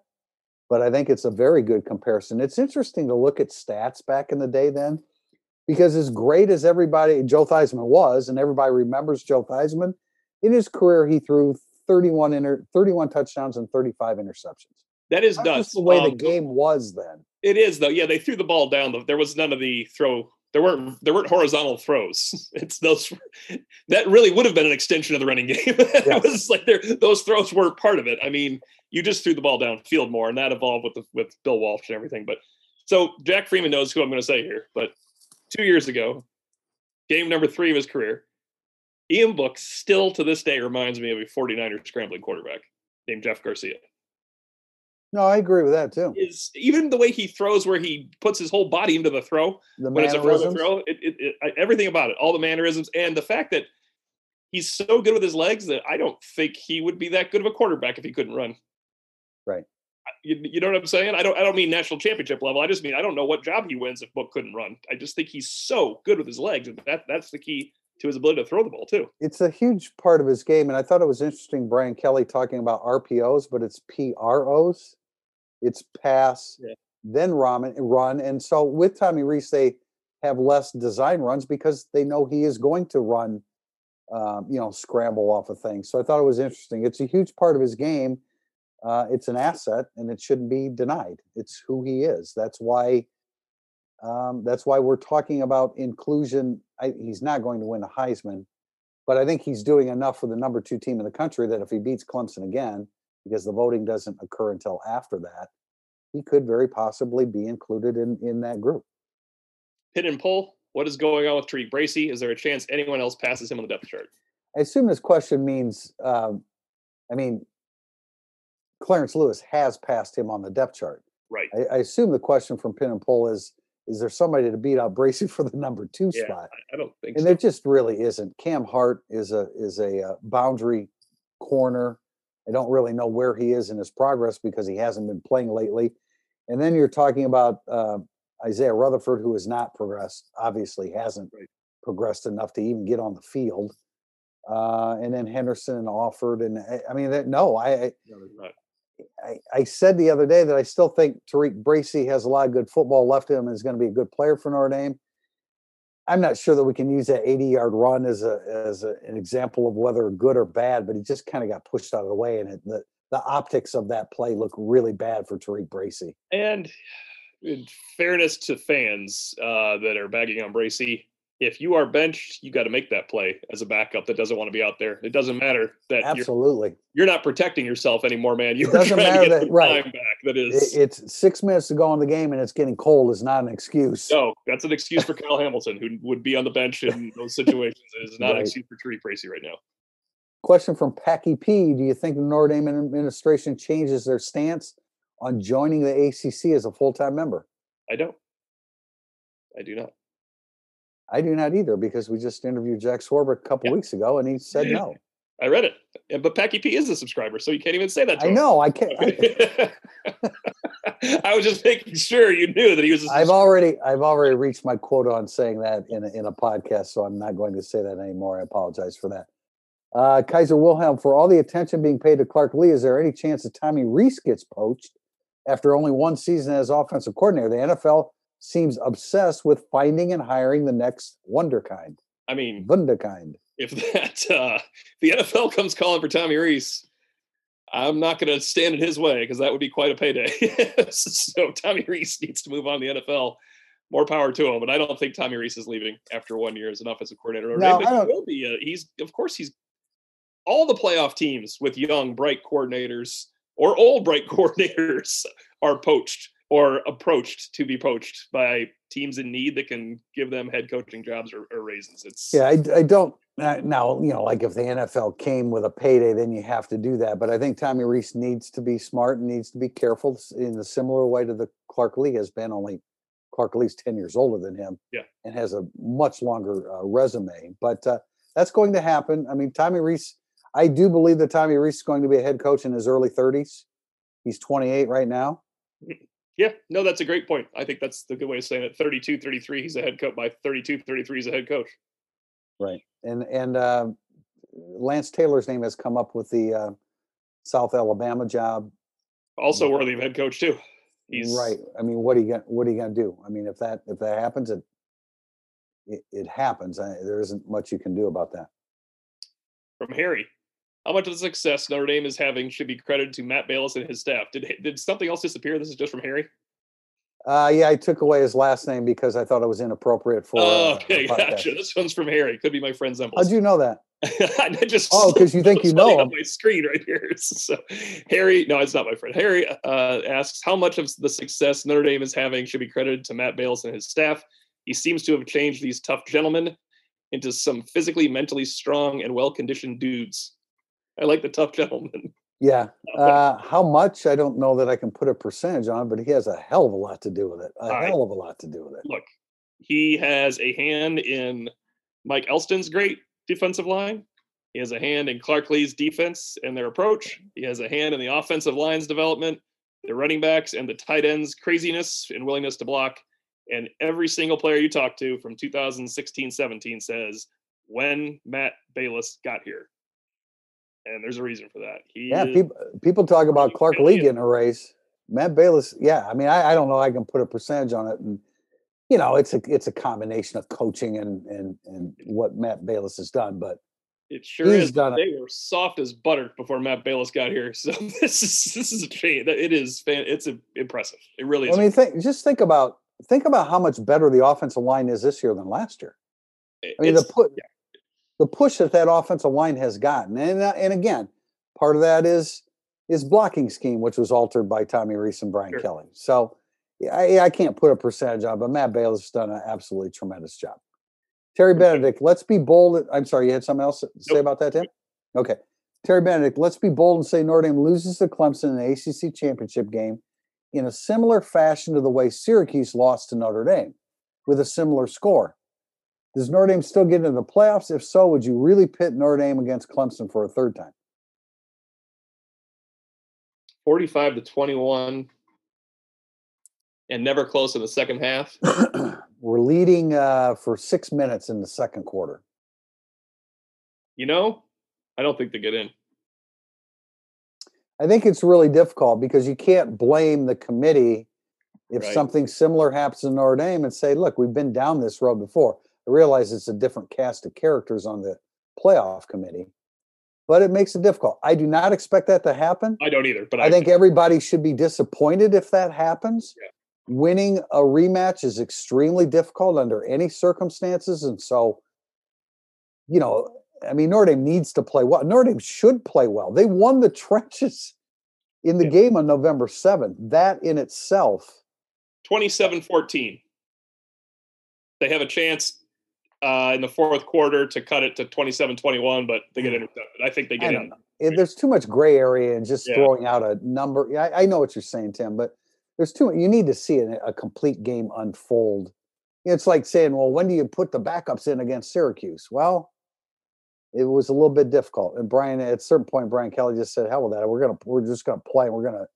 but I think it's a very good comparison. It's interesting to look at stats back in the day then, because as great as everybody Joe Theismann was, and everybody remembers Joe Theismann, in his career he threw 31 inter, 31 touchdowns and 35 interceptions. That is That's nuts. just the way the Um, game was then. It is though. Yeah, they threw the ball down. though. There was none of the throw. There weren't. There weren't horizontal throws. It's those. That really would have been an extension of the running game. It was like there. Those throws weren't part of it. I mean, you just threw the ball downfield more, and that evolved with the, with Bill Walsh and everything. But so Jack Freeman knows who I'm going to say here. But two years ago, game number three of his career, Ian Book still to this day reminds me of a 49er scrambling quarterback named Jeff Garcia No, I agree with that too. is even the way he throws, where he puts his whole body into the throw The when it's a further throw. It, it, it, everything about it, all the mannerisms, and the fact that he's so good with his legs that I don't think he would be that good of a quarterback if he couldn't run. Right. You, you know what I'm saying? I don't. I don't mean national championship level. I just mean I don't know what job he wins if Book couldn't run. I just think he's so good with his legs, and that that's the key to his ability to throw the ball too. it's a huge part of his game. And I thought it was interesting, Brian Kelly talking about RPOs, but it's PROs. It's pass, Yeah. then run, run. And so with Tommy Rees, they have less design runs because they know he is going to run, um, you know, scramble off of things. So I thought it was interesting. It's a huge part of his game. Uh, it's an asset, and it shouldn't be denied. It's who he is. That's why. Um, that's why we're talking about inclusion. I, he's not going to win a Heisman, but I think he's doing enough for the number two team in the country that if he beats Clemson again, because the voting doesn't occur until after that, he could very possibly be included in in that group. Pin and pull. What is going on with Tariq Bracy? Is there a chance anyone else passes him on the depth chart? I assume this question means, um, I mean, Clarence Lewis has passed him on the depth chart. Right. I, I assume the question from Pin and Pull is: Is there somebody to beat out Bracy for the number two Yeah, spot? I, I don't think and so. there just really isn't. Cam Hart is a is a uh, boundary corner. I don't really know where he is in his progress because he hasn't been playing lately. And then you're talking about uh, Isaiah Rutherford, who has not progressed. Obviously, hasn't Right. progressed enough to even get on the field. Uh, and then Henderson and Offord, and I, I mean, that, no, I, I No, there's not. I, said the other day that I still think Tariq Bracy has a lot of good football left in him and is going to be a good player for Notre Dame. I'm not sure that we can use that 80 yard run as a as a, an example of whether good or bad, but he just kind of got pushed out of the way, and it, the the optics of that play look really bad for Tariq Bracy. And in fairness to fans uh, that are bagging on Bracy, if you are benched, you got to make that play as a backup that doesn't want to be out there. It doesn't matter that you're, Absolutely, you're not protecting yourself anymore, man. You're doesn't trying matter that- right. time back. That It- is it's six minutes to go in the game, and it's getting cold is not an excuse. no, that's an excuse for Kyle Hamilton, who would be on the bench in those situations. It is not an excuse for Tariq Bracy right now. Question from Packy P: Do you think the Notre Dame administration changes their stance on joining the ACC as a full time member? I don't. I do not. I do not either because we just interviewed Jack Swarbrick a couple Yeah. weeks ago and he said no. I read it, but Packy P is a subscriber, so you can't even say that. I know. I can't. I, I, was just making sure you knew that he was. I've already, I've already reached my quota on saying that in a, in a podcast, so I'm not going to say that anymore. I apologize for that. Uh, Kaiser Wilhelm, for all the attention being paid to Clark Lea, is there any chance that Tommy Rees gets poached after only one season as offensive coordinator? The NFL seems obsessed with finding and hiring the next wonderkind. I mean, wunderkind. If that uh, the NFL comes calling for Tommy Rees, I'm not going to stand in his way because that would be quite a payday. so Tommy Rees needs to move on to the NFL. More power to him, but I don't think Tommy Rees is leaving after one year as an offensive coordinator. No, he will be. A, he's of course he's all the playoff teams with young, bright coordinators or old, bright coordinators are poached or approached to be poached by teams in need that can give them head coaching jobs or, or raises. It's yeah, I, I don't now. You know, like if the NFL came with a payday, then you have to do that. But I think Tommy Rees needs to be smart and needs to be careful in a similar way to the Clark Lea has been. Only Clark Lea's ten years older than him, yeah, and has a much longer uh, resume. But uh, that's going to happen. I mean, Tommy Rees. I do believe that Tommy Rees is going to be a head coach in his early 30s. He's 28 right now. Yeah, no, that's a great point. I think that's the good way of saying it. 32, 33, he's a head coach. By 32, 33, he's a head coach. Right. And and uh, Lance Taylor's name has come up with the uh, South Alabama job. Also worthy of head coach too. He's right. I mean, what are you going what are you going to do? I mean, if that if that happens, it it, it happens. I, there isn't much you can do about that. From Harry, how much of the success Notre Dame is having should be credited to Matt Balis and his staff? Did did something else disappear? This is just from Harry. Uh, yeah, I took away his last name because I thought it was inappropriate for. Oh, okay, gotcha. This one's from Harry. Could be my friend Zembel. How'd you know that? I just oh, because you think you know on my screen right here. So, Harry, no, it's not my friend. Harry uh, asks how much of the success Notre Dame is having should be credited to Matt Balis and his staff. He seems to have changed these tough gentlemen into some physically, mentally strong, and well conditioned dudes. I like the tough gentleman. Yeah. Uh, how much? I don't know that I can put a percentage on, but he has a hell of a lot to do with it. A All hell of a lot to do with it. Look, he has a hand in Mike Elston's great defensive line. He has a hand in Clark Lea's defense and their approach. He has a hand in the offensive line's development, the running backs, and the tight ends' craziness and willingness to block. And every single player you talk to from 2016 17 says, when Matt Balis got here. And there's a reason for that. He yeah, people, people talk about Clark Lea getting a race. Matt Balis, yeah. I mean, I, I don't know I can put a percentage on it. And you know, it's a it's a combination of coaching and and and what Matt Balis has done, but it sure is. Done they were soft as butter before Matt Balis got here. So this is this is a change. It is fan. It's a, impressive. It really is. I mean, think, just think about think about how much better the offensive line is this year than last year. I mean, it's, the put yeah. The push that that offensive line has gotten, and and again, part of that is is blocking scheme, which was altered by Tommy Rees and Brian sure. Kelly. So I, I can't put a percentage on, but Matt has done an absolutely tremendous job. Terry Benedict, let's be bold. I'm sorry, you had something else to say nope. about that, Tim? Okay. Terry Benedict, let's be bold and say Notre Dame loses to Clemson in the ACC championship game in a similar fashion to the way Syracuse lost to Notre Dame with a similar score. Does Notre Dame still get into the playoffs? If so, would you really pit Notre Dame against Clemson for a third time? 45 to 21 and never close in the second half. We're leading uh, for six minutes in the second quarter. You know, I don't think they get in. I think it's really difficult because you can't blame the committee if right. something similar happens in Notre Dame and say, look, we've been down this road before. I realize it's a different cast of characters on the playoff committee, but it makes it difficult. I do not expect that to happen. I don't either, but I, I think everybody should be disappointed if that happens. Yeah. Winning a rematch is extremely difficult under any circumstances. And so, you know, I mean, Notre Dame needs to play well. Notre Dame should play well. They won the trenches in the yeah. game on November 7th. That in itself. 27 14. They have a chance uh, in the fourth quarter to cut it to 27 21, but they get mm. intercepted. I think they get in. There's too much gray area and just yeah. throwing out a number. I, I, know what you're saying, Tim, but there's too you need to see a, a complete game unfold. It's like saying, well, when do you put the backups in against Syracuse? Well, it was a little bit difficult. And Brian, at a certain point, Brian Kelly just said, "Hell with that. We're gonna we're just gonna play. We're gonna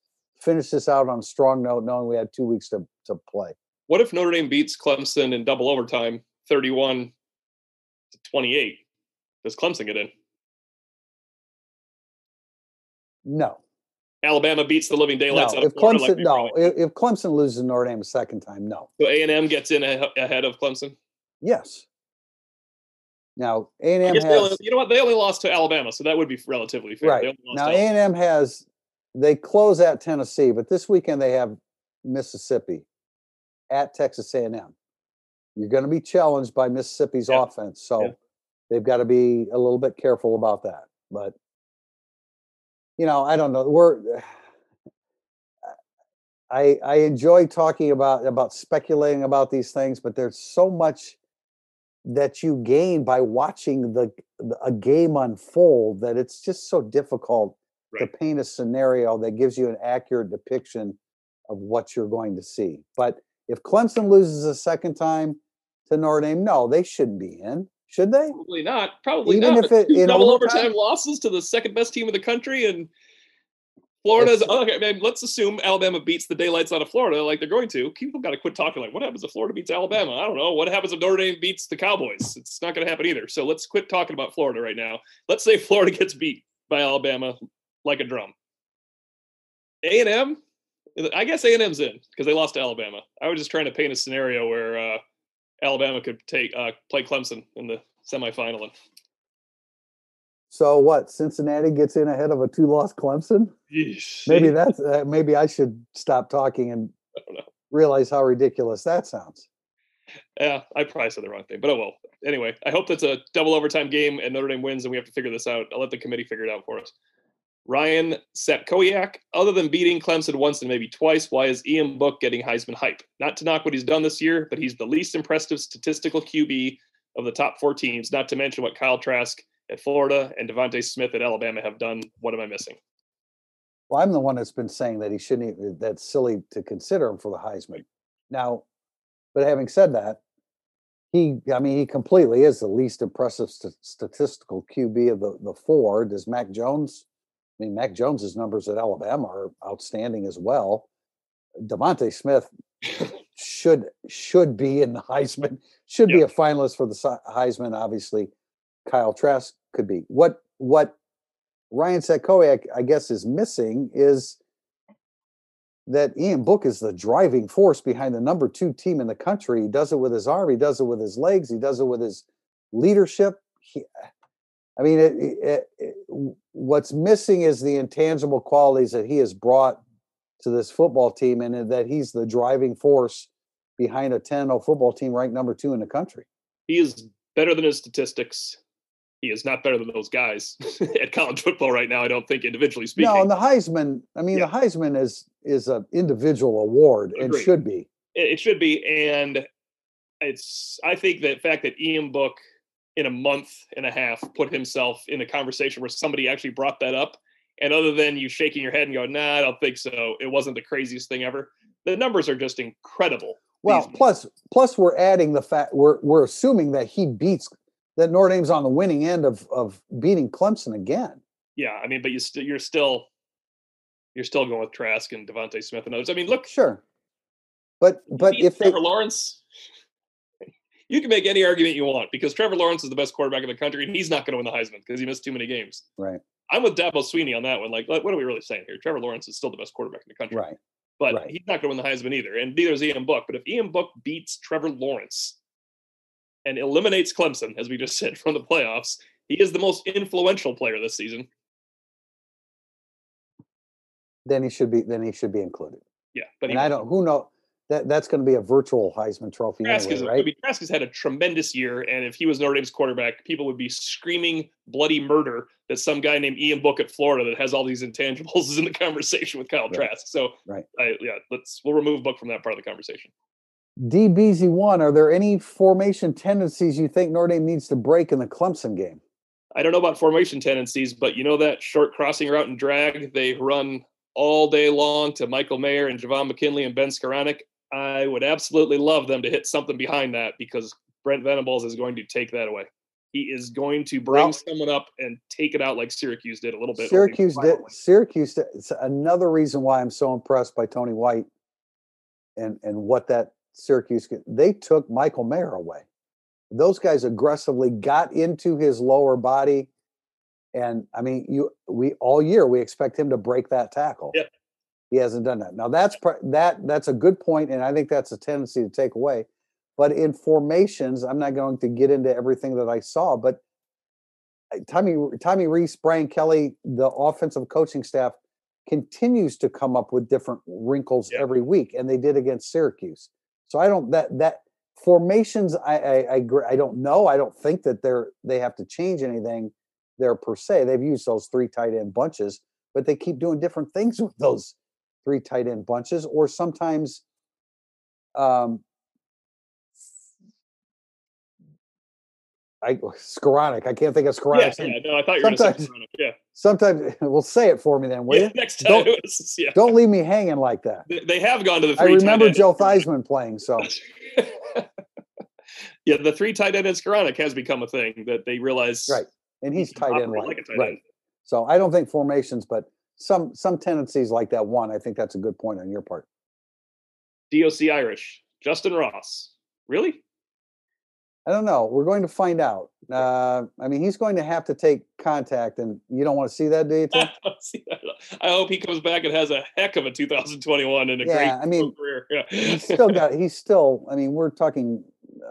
finish this out on a strong note, knowing we had two weeks to to play." What if Notre Dame beats Clemson in double overtime, thirty-one to twenty-eight? Does Clemson get in? No. Alabama beats the living daylights no. out of If Florida. Clemson, like no. If, if Clemson loses to Notre Dame a second time, no. So A and M gets in a- ahead of Clemson. Yes. Now A and M has only, you know what? They only lost to Alabama, so that would be relatively fair. Right now. A and M has they close at Tennessee, but this weekend they have Mississippi at Texas A and M. You're going to be challenged by Mississippi's Yeah. offense, so Yeah. they've got to be a little bit careful about that. But you know, I don't know. We're I I enjoy talking about about speculating about these things, but there's so much that you gain by watching the, the a game unfold that it's just so difficult to paint a scenario that gives you an accurate depiction of what you're going to see. But if Clemson loses a second time to Notre Dame, no, they shouldn't be in, should they? Probably not. Probably Even not. if it- in double overtime? overtime losses to the second best team in the country, and Florida's okay. Man, let's assume Alabama beats the daylights out of Florida, like they're going to. People got to quit talking like, what happens if Florida beats Alabama? I don't know. What happens if Notre Dame beats the Cowboys? It's not going to happen either. So let's quit talking about Florida right now. Let's say Florida gets beat by Alabama like a drum. A and M, I guess A and M's in because they lost to Alabama. I was just trying to paint a scenario where uh, Alabama could take uh, play Clemson in the semifinal. And So what? Cincinnati gets in ahead of a two-loss Clemson. Yeesh. Maybe that's uh, maybe I should stop talking and I don't know. realize how ridiculous that sounds. Yeah, I probably said the wrong thing, but oh well. Anyway, I hope that's a double overtime game and Notre Dame wins and we have to figure this out. I'll let the committee figure it out for us. Ryan Setkoyak, other than beating Clemson once and maybe twice, why is Ian Book getting Heisman hype? Not to knock what he's done this year, but he's the least impressive statistical QB of the top four teams, not to mention what Kyle Trask at Florida and DeVonta Smith at Alabama have done. What am I missing? Well, I'm the one that's been saying that he shouldn't. That's silly to consider him for the Heisman. Now, but having said that, he, I mean, he completely is the least impressive st- statistical QB of the the four. Does Mac Jones? I mean, Mac Jones's numbers at Alabama are outstanding as well. DeVonta Smith should should be in the Heisman. Should be a finalist for the Heisman. Obviously, Kyle Trask could be. What what Ryan Setkoyak, I guess, is missing is that Ian Book is the driving force behind the number two team in the country. He does it with his arm, he does it with his legs, he does it with his leadership. He, I mean, it, it, it, what's missing is the intangible qualities that he has brought to this football team, and that he's the driving force behind a 10 0 football team ranked number two in the country. He is better than his statistics. He is not better than those guys at college football right now. I don't think individually speaking. No, and the Heisman, I mean, Yeah. the Heisman is is an individual award and should be. it, it should be, and it's. I think the fact that Ian Book in a month and a half put himself in a conversation where somebody actually brought that up, and other than you shaking your head and going, "Nah, I don't think so," it wasn't the craziest thing ever. The numbers are just incredible. Well, plus plus we're adding the fact we're we're assuming that he beats that Notre Dame's on the winning end of of beating Clemson again. yeah, I mean, but you still you're still you're still going with Trask and DeVonta Smith and others. I mean, look, Sure. But but if they Lawrence, you can make any argument you want because Trevor Lawrence is the best quarterback in the country, and he's not going to win the Heisman because he missed too many games. right, I'm with Dabo Swinney on that one. Like, what are we really saying here? Trevor Lawrence is still the best quarterback in the country, right. but right. he's not going to win the Heisman either, and neither is Ian Book. But if Ian Book beats Trevor Lawrence and eliminates Clemson, as we just said from the playoffs, he is the most influential player this season. Then he should be then he should be included. Yeah, but And I don't who know that that's going to be a virtual Heisman Trophy Trask, anyway, is, I mean, Trask has had a tremendous year, and if he was Notre Dame's quarterback, people would be screaming bloody murder that some guy named Ian Book at Florida that has all these intangibles is in the conversation with Kyle Right. Trask. So, Right. I, yeah, let's we'll remove Book from that part of the conversation. DBZ one, are there any formation tendencies you think Notre Dame needs to break in the Clemson game? I don't know about formation tendencies, but you know that short crossing route and drag they run all day long to Michael Mayer and Javon McKinley and Ben Skowronek. I would absolutely love them to hit something behind that because Brent Venables is going to take that away. he is going to bring Well- someone up and take it out like Syracuse did a little bit. Syracuse did. Syracuse. Did, it's another reason why I'm so impressed by Tony White, and and what that Syracuse. They took Michael Mayer away. Those guys aggressively got into his lower body, and I mean, you we all year we expect him to break that tackle. Yep. He hasn't done that. Now that's that that's a good point, and I think that's a tendency to take away. But in formations, I'm not going to get into everything that I saw, but uh, Tommy Tommy Rees, Brian Kelly, the offensive coaching staff continues to come up with different wrinkles Yeah. every week, and they did against Syracuse. So I don't that that formations. I I I, agree, I don't know. I don't think that they're they have to change anything there per se. They've used those three tight end bunches, but they keep doing different things with those three tight end bunches, or sometimes. Um, I Skowronek. I can't think of Yeah, yeah, no, I thought you were going to say Sometimes- Yeah, Sometimes we'll say it for me then, will yeah. you? Next time, Don't- was- yeah. Don't leave me hanging like that. They- They have gone to the. I remember. Joe Theismann playing, so yeah, the three tight end Skowronek has become a thing that they realize. right, and he's tight end like, like a tight right. end. So I don't think formations, but some some tendencies like that one. I think that's a good point on your part. DOC Irish, Justin Ross. Really? I don't know. We're going to find out. Uh, I mean, he's going to have to take contact, and you don't want to see that, do you? I that. I hope he comes back and has a heck of a 2021 and a Yeah, great I mean, career. Yeah. he's still got. He's still. I mean, we're talking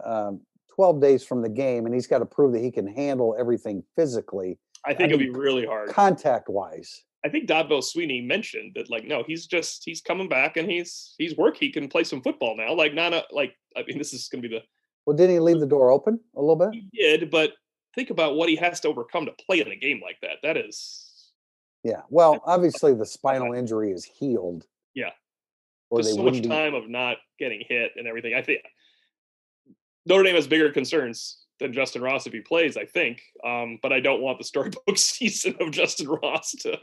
um, twelve days from the game, and he's got to prove that he can handle everything physically, I think I it'll be really hard. contact wise. I think Dabo Swinney mentioned that, like, no, he's just he's coming back and he's he's work. He can play some football now. Like, not a like. I mean, this is going to be the Well, didn't he leave the door open a little bit? he did, but think about what he has to overcome to play in a game like that. That is Yeah. Well, obviously the spinal injury is healed. Yeah. Or just so much be. time of not getting hit and everything. I think Notre Dame has bigger concerns than Justin Ross if he plays. I think, um, but I don't want the storybook season of Justin Ross to.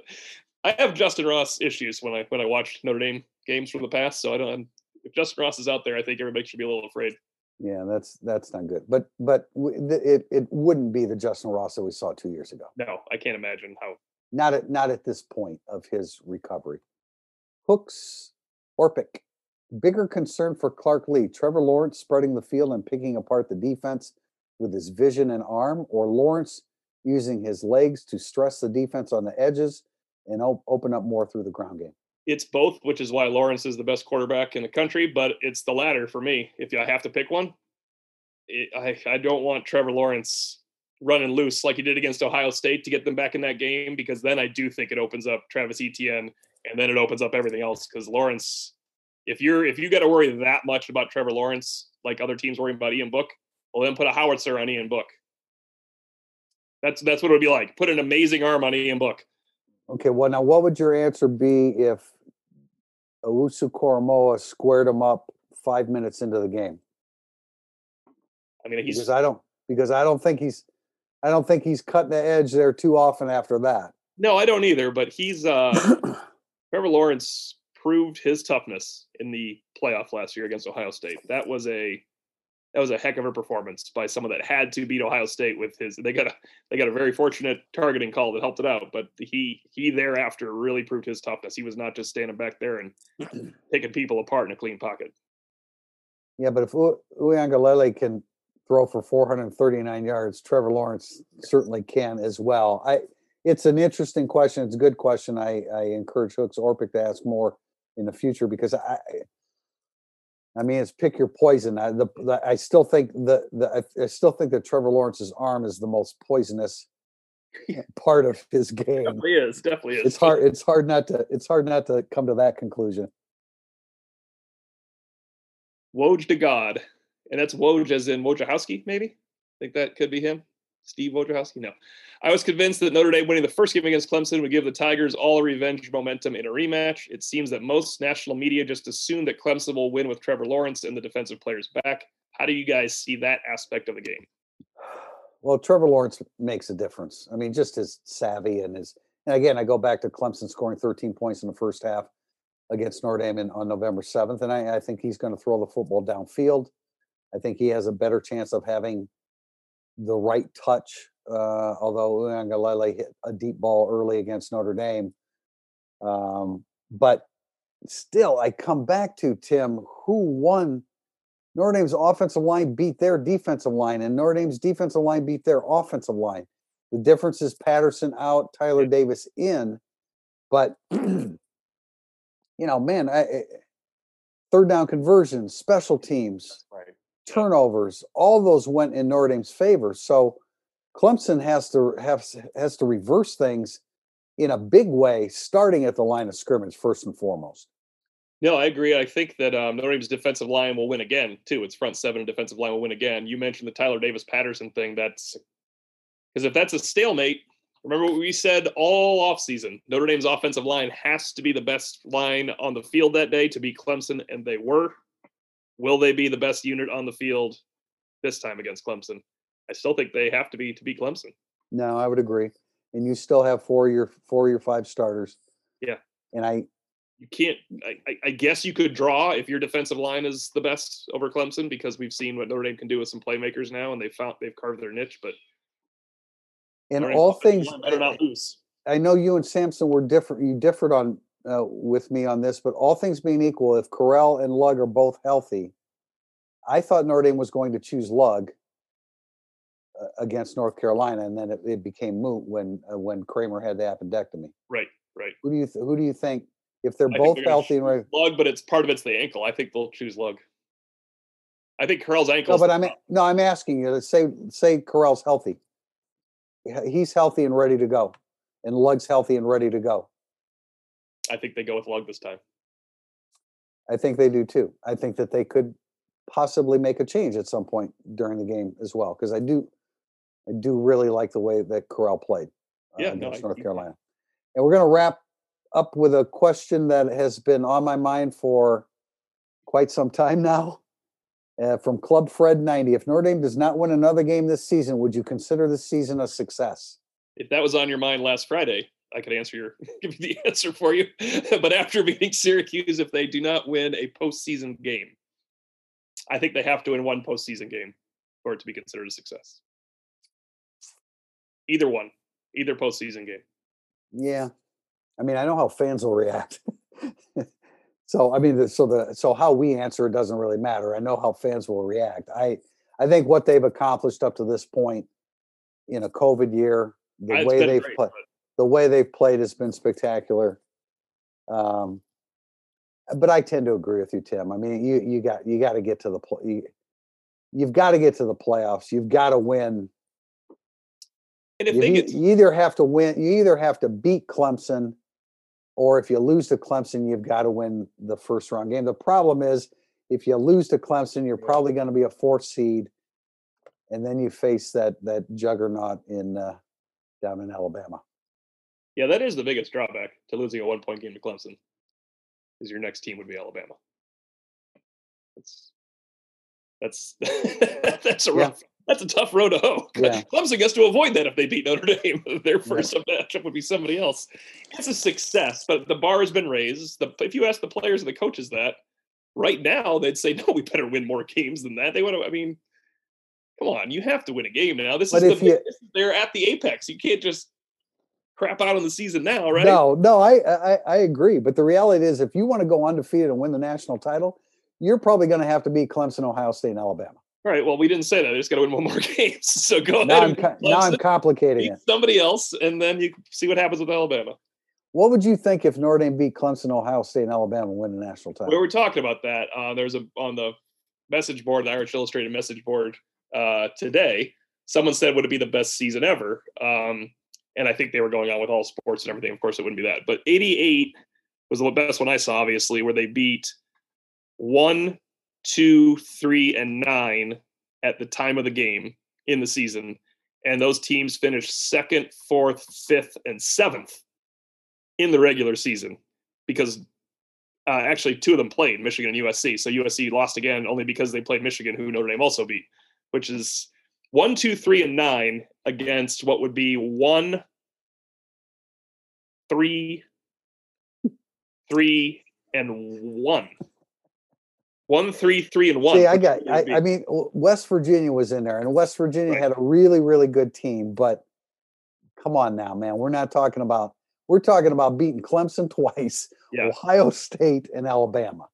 I have Justin Ross issues when I when I watch Notre Dame games from the past, so I don't. If Justin Ross is out there, I think everybody should be a little afraid. Yeah, that's that's not good. But but it it wouldn't be the Justin Ross that we saw two years ago. No, I can't imagine how. Not at not at this point of his recovery. Hooks, Orpik, bigger concern for Clark Lea. Trevor Lawrence spreading the field and picking apart the defense with his vision and arm, or Lawrence using his legs to stress the defense on the edges and op- open up more through the ground game. It's both, which is why Lawrence is the best quarterback in the country. But it's the latter for me. If I have to pick one, it, I I don't want Trevor Lawrence running loose like he did against Ohio State to get them back in that game because then I do think it opens up Travis Etienne and then it opens up everything else because Lawrence, if you're if you got to worry that much about Trevor Lawrence like other teams worrying about Ian Book, well then put a howitzer on Ian Book. That's that's what it would be like. Put an amazing arm on Ian Book. Okay, well now what would your answer be if Owusu-Koramoah squared him up five minutes into the game? I mean, he's because I don't because I don't think he's I don't think he's cutting the edge there too often after that. no, I don't either. But he's uh Trevor Lawrence proved his toughness in the playoff last year against Ohio State. That was a that was a heck of a performance by someone that had to beat Ohio State with his. They got a they got a very fortunate targeting call that helped it out, but he he thereafter really proved his toughness. He was not just standing back there and picking people apart in a clean pocket. yeah, but if U- Uiagalelei can throw for 439 yards, Trevor Lawrence certainly can as well. I it's an interesting question. It's a good question. I, I encourage Hooks Orpik to ask more in the future because I I mean it's pick your poison. I, the, the, I still think the, the I, I still think that Trevor Lawrence's arm is the most poisonous part of his game. Definitely is. Definitely is. it's hard it's hard not to it's hard not to come to that conclusion Woj to God, and that's Woj as in Wojciechowski, maybe. I think that could be him, Steve Wojciechowski. No, I was convinced that Notre Dame winning the first game against Clemson would give the Tigers all revenge momentum in a rematch. It seems that most national media just assume that Clemson will win with Trevor Lawrence and the defensive players back. How do you guys see that aspect of the game? well trevor lawrence makes a difference i mean just his savvy and his and again i go back to clemson scoring 13 points in the first half against notre dame on november 7th and i, I think he's going to throw the football downfield i think he has a better chance of having the right touch. Uh, although Uiagalelei hit a deep ball early against Notre Dame, um, but still, I come back to Tim. Who won? Notre Dame's offensive line beat their defensive line, and Notre Dame's defensive line beat their offensive line. The difference is Patterson out, Tyler Davis in. But you know, man, I, third down conversions, special teams, right. Turnovers, all those went in Notre Dame's favor. So Clemson has to have has to reverse things in a big way, starting at the line of scrimmage first and foremost. No, I agree. I think that um, Notre Dame's defensive line will win again too. Its front seven and defensive line will win again. You mentioned the Tyler Davis Patterson thing. That's because if that's a stalemate, remember what we said all offseason. Notre Dame's offensive line has to be the best line on the field that day to beat Clemson, and they were. Will they be the best unit on the field this time against Clemson? I still think they have to be to beat Clemson. No, I would agree. And you still have four of your four of your five starters. Yeah. And I you can't I, I guess you could draw if your defensive line is the best over Clemson because we've seen what Notre Dame can do with some playmakers now and they've found they've carved their niche, but in all things better not lose. I know you and Samson were different you differed on uh, with me on this, but all things being equal, if Correll and Lugg are both healthy, I thought Notre Dame was going to choose Lugg uh, against North Carolina, and then it, it became moot when uh, when Kraemer had the appendectomy. Right, right. Who do you th- who do you think if they're I both they're healthy and ready? Lugg, but it's part of it's the ankle. I think they'll choose Lugg. I think Correll's ankle. No, but I'm no, I'm asking you. Say say Correll's healthy. He's healthy and ready to go, and Lugg's healthy and ready to go. I think they go with Lugg this time. I think they do too. I think that they could possibly make a change at some point during the game as well because I do I do really like the way that Correll played uh, yeah, against no, North Carolina. And we're going to wrap up with a question that has been on my mind for quite some time now. Uh, from Club Fred 90. If Notre Dame does not win another game this season, would you consider the season a success? If that was on your mind last Friday, I could answer your give you the answer for you. but after beating Syracuse, if they do not win a postseason game, I think they have to win one postseason game for it to be considered a success. Either one, either postseason game. Yeah, I mean, I know how fans will react. so I mean, so the so how we answer it doesn't really matter. I know how fans will react. I I think what they've accomplished up to this point in a COVID year, the way they've played, the way they've played has been spectacular. Um, but I tend to agree with you, Tim. I mean, you you got you got to get to the play. You, you've got to get to the playoffs. You've got to win. And if you, they get you either have to win, you either have to beat Clemson, or if you lose to Clemson, you've got to win the first round game. The problem is, if you lose to Clemson, you're probably going to be a fourth seed, and then you face that that juggernaut in uh, down in Alabama. Yeah, that is the biggest drawback to losing a one point game to Clemson is your next team would be Alabama. That's that's that's a rough, yeah. that's a tough road to hoe. Yeah. Clemson gets to avoid that if they beat Notre Dame. Their first yeah. matchup would be somebody else. It's a success, but the bar has been raised. The, if you ask the players and the coaches that right now, they'd say, "No, we better win more games than that." They want to. I mean, come on, you have to win a game now. This but is the you, this is, they're at the apex. You can't just crap out on the season now, right? No, no, I, I I agree. But the reality is, if you want to go undefeated and win the national title, you're probably going to have to beat Clemson, Ohio State, and Alabama. All right. Well, we didn't say that. They just got to win one more game. So go now ahead. I'm, now I'm complicating it. Somebody else, and then you see what happens with Alabama. What would you think if Notre Dame beat Clemson, Ohio State, and Alabama win the national title? We were talking about that. Uh, there's a on the message board, the Irish Illustrated message board uh, today. Someone said, "Would it be the best season ever?" Um, and I think they were going on with all sports and everything. Of course, it wouldn't be that, but 88 was the best one I saw, obviously, where they beat one, two, three, and nine at the time of the game in the season. And those teams finished second, fourth, fifth, and seventh in the regular season because uh, actually two of them played Michigan and USC. So USC lost again only because they played Michigan, who Notre Dame also beat, which is one, two, three, and nine against what would be one, three, three, and one. One, three, three, and one. See, I got. I, I, mean, West Virginia was in there, and West Virginia right. had a really, really good team. But come on now, man, we're not talking about. We're talking about beating Clemson twice, yeah. Ohio State, and Alabama.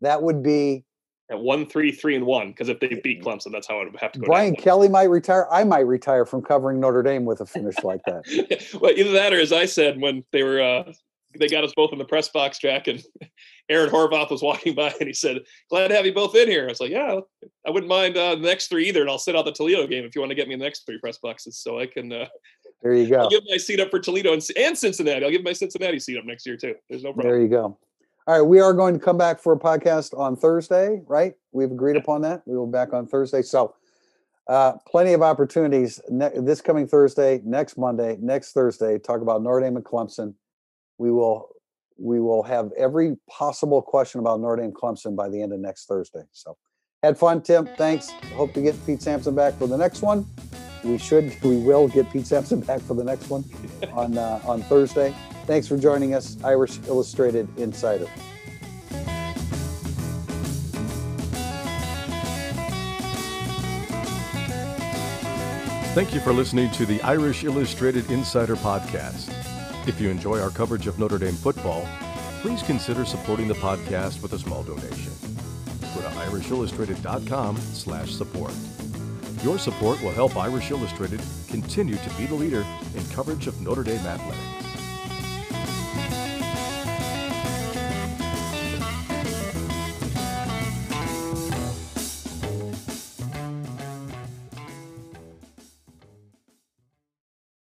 That would be at one, three, three, and one. Because if they beat Clemson, that's how it would have to go. Brian. Kelly might retire. I might retire from covering Notre Dame with a finish like that. well, either that or, as I said when they were, uh, they got us both in the press box, Jack, and Aaron Horvath was walking by, and he said, "Glad to have you both in here." I was like, "Yeah, I wouldn't mind uh, the next three either, and I'll sit out the Toledo game if you want to get me in the next three press boxes, so I can." Uh, there you go. I'll give my seat up for Toledo and, and Cincinnati. I'll give my Cincinnati seat up next year too. There's no problem. There you go. All right, we are going to come back for a podcast on Thursday, right? We've agreed upon that. We will be back on Thursday. So, uh, plenty of opportunities ne- this coming Thursday, next Monday, next Thursday. Talk about Notre Dame and Clemson. We will we will have every possible question about Notre Dame Clemson by the end of next Thursday. So, had fun, Tim. Thanks. Hope to get Pete Sampson back for the next one. We should, we will get Pete Sampson back for the next one on uh, on Thursday. Thanks for joining us, Irish Illustrated Insider. Thank you for listening to the Irish Illustrated Insider podcast. If you enjoy our coverage of Notre Dame football, please consider supporting the podcast with a small donation. Go to irishillustrated.com slash support. Your support will help Irish Illustrated continue to be the leader in coverage of Notre Dame athletics.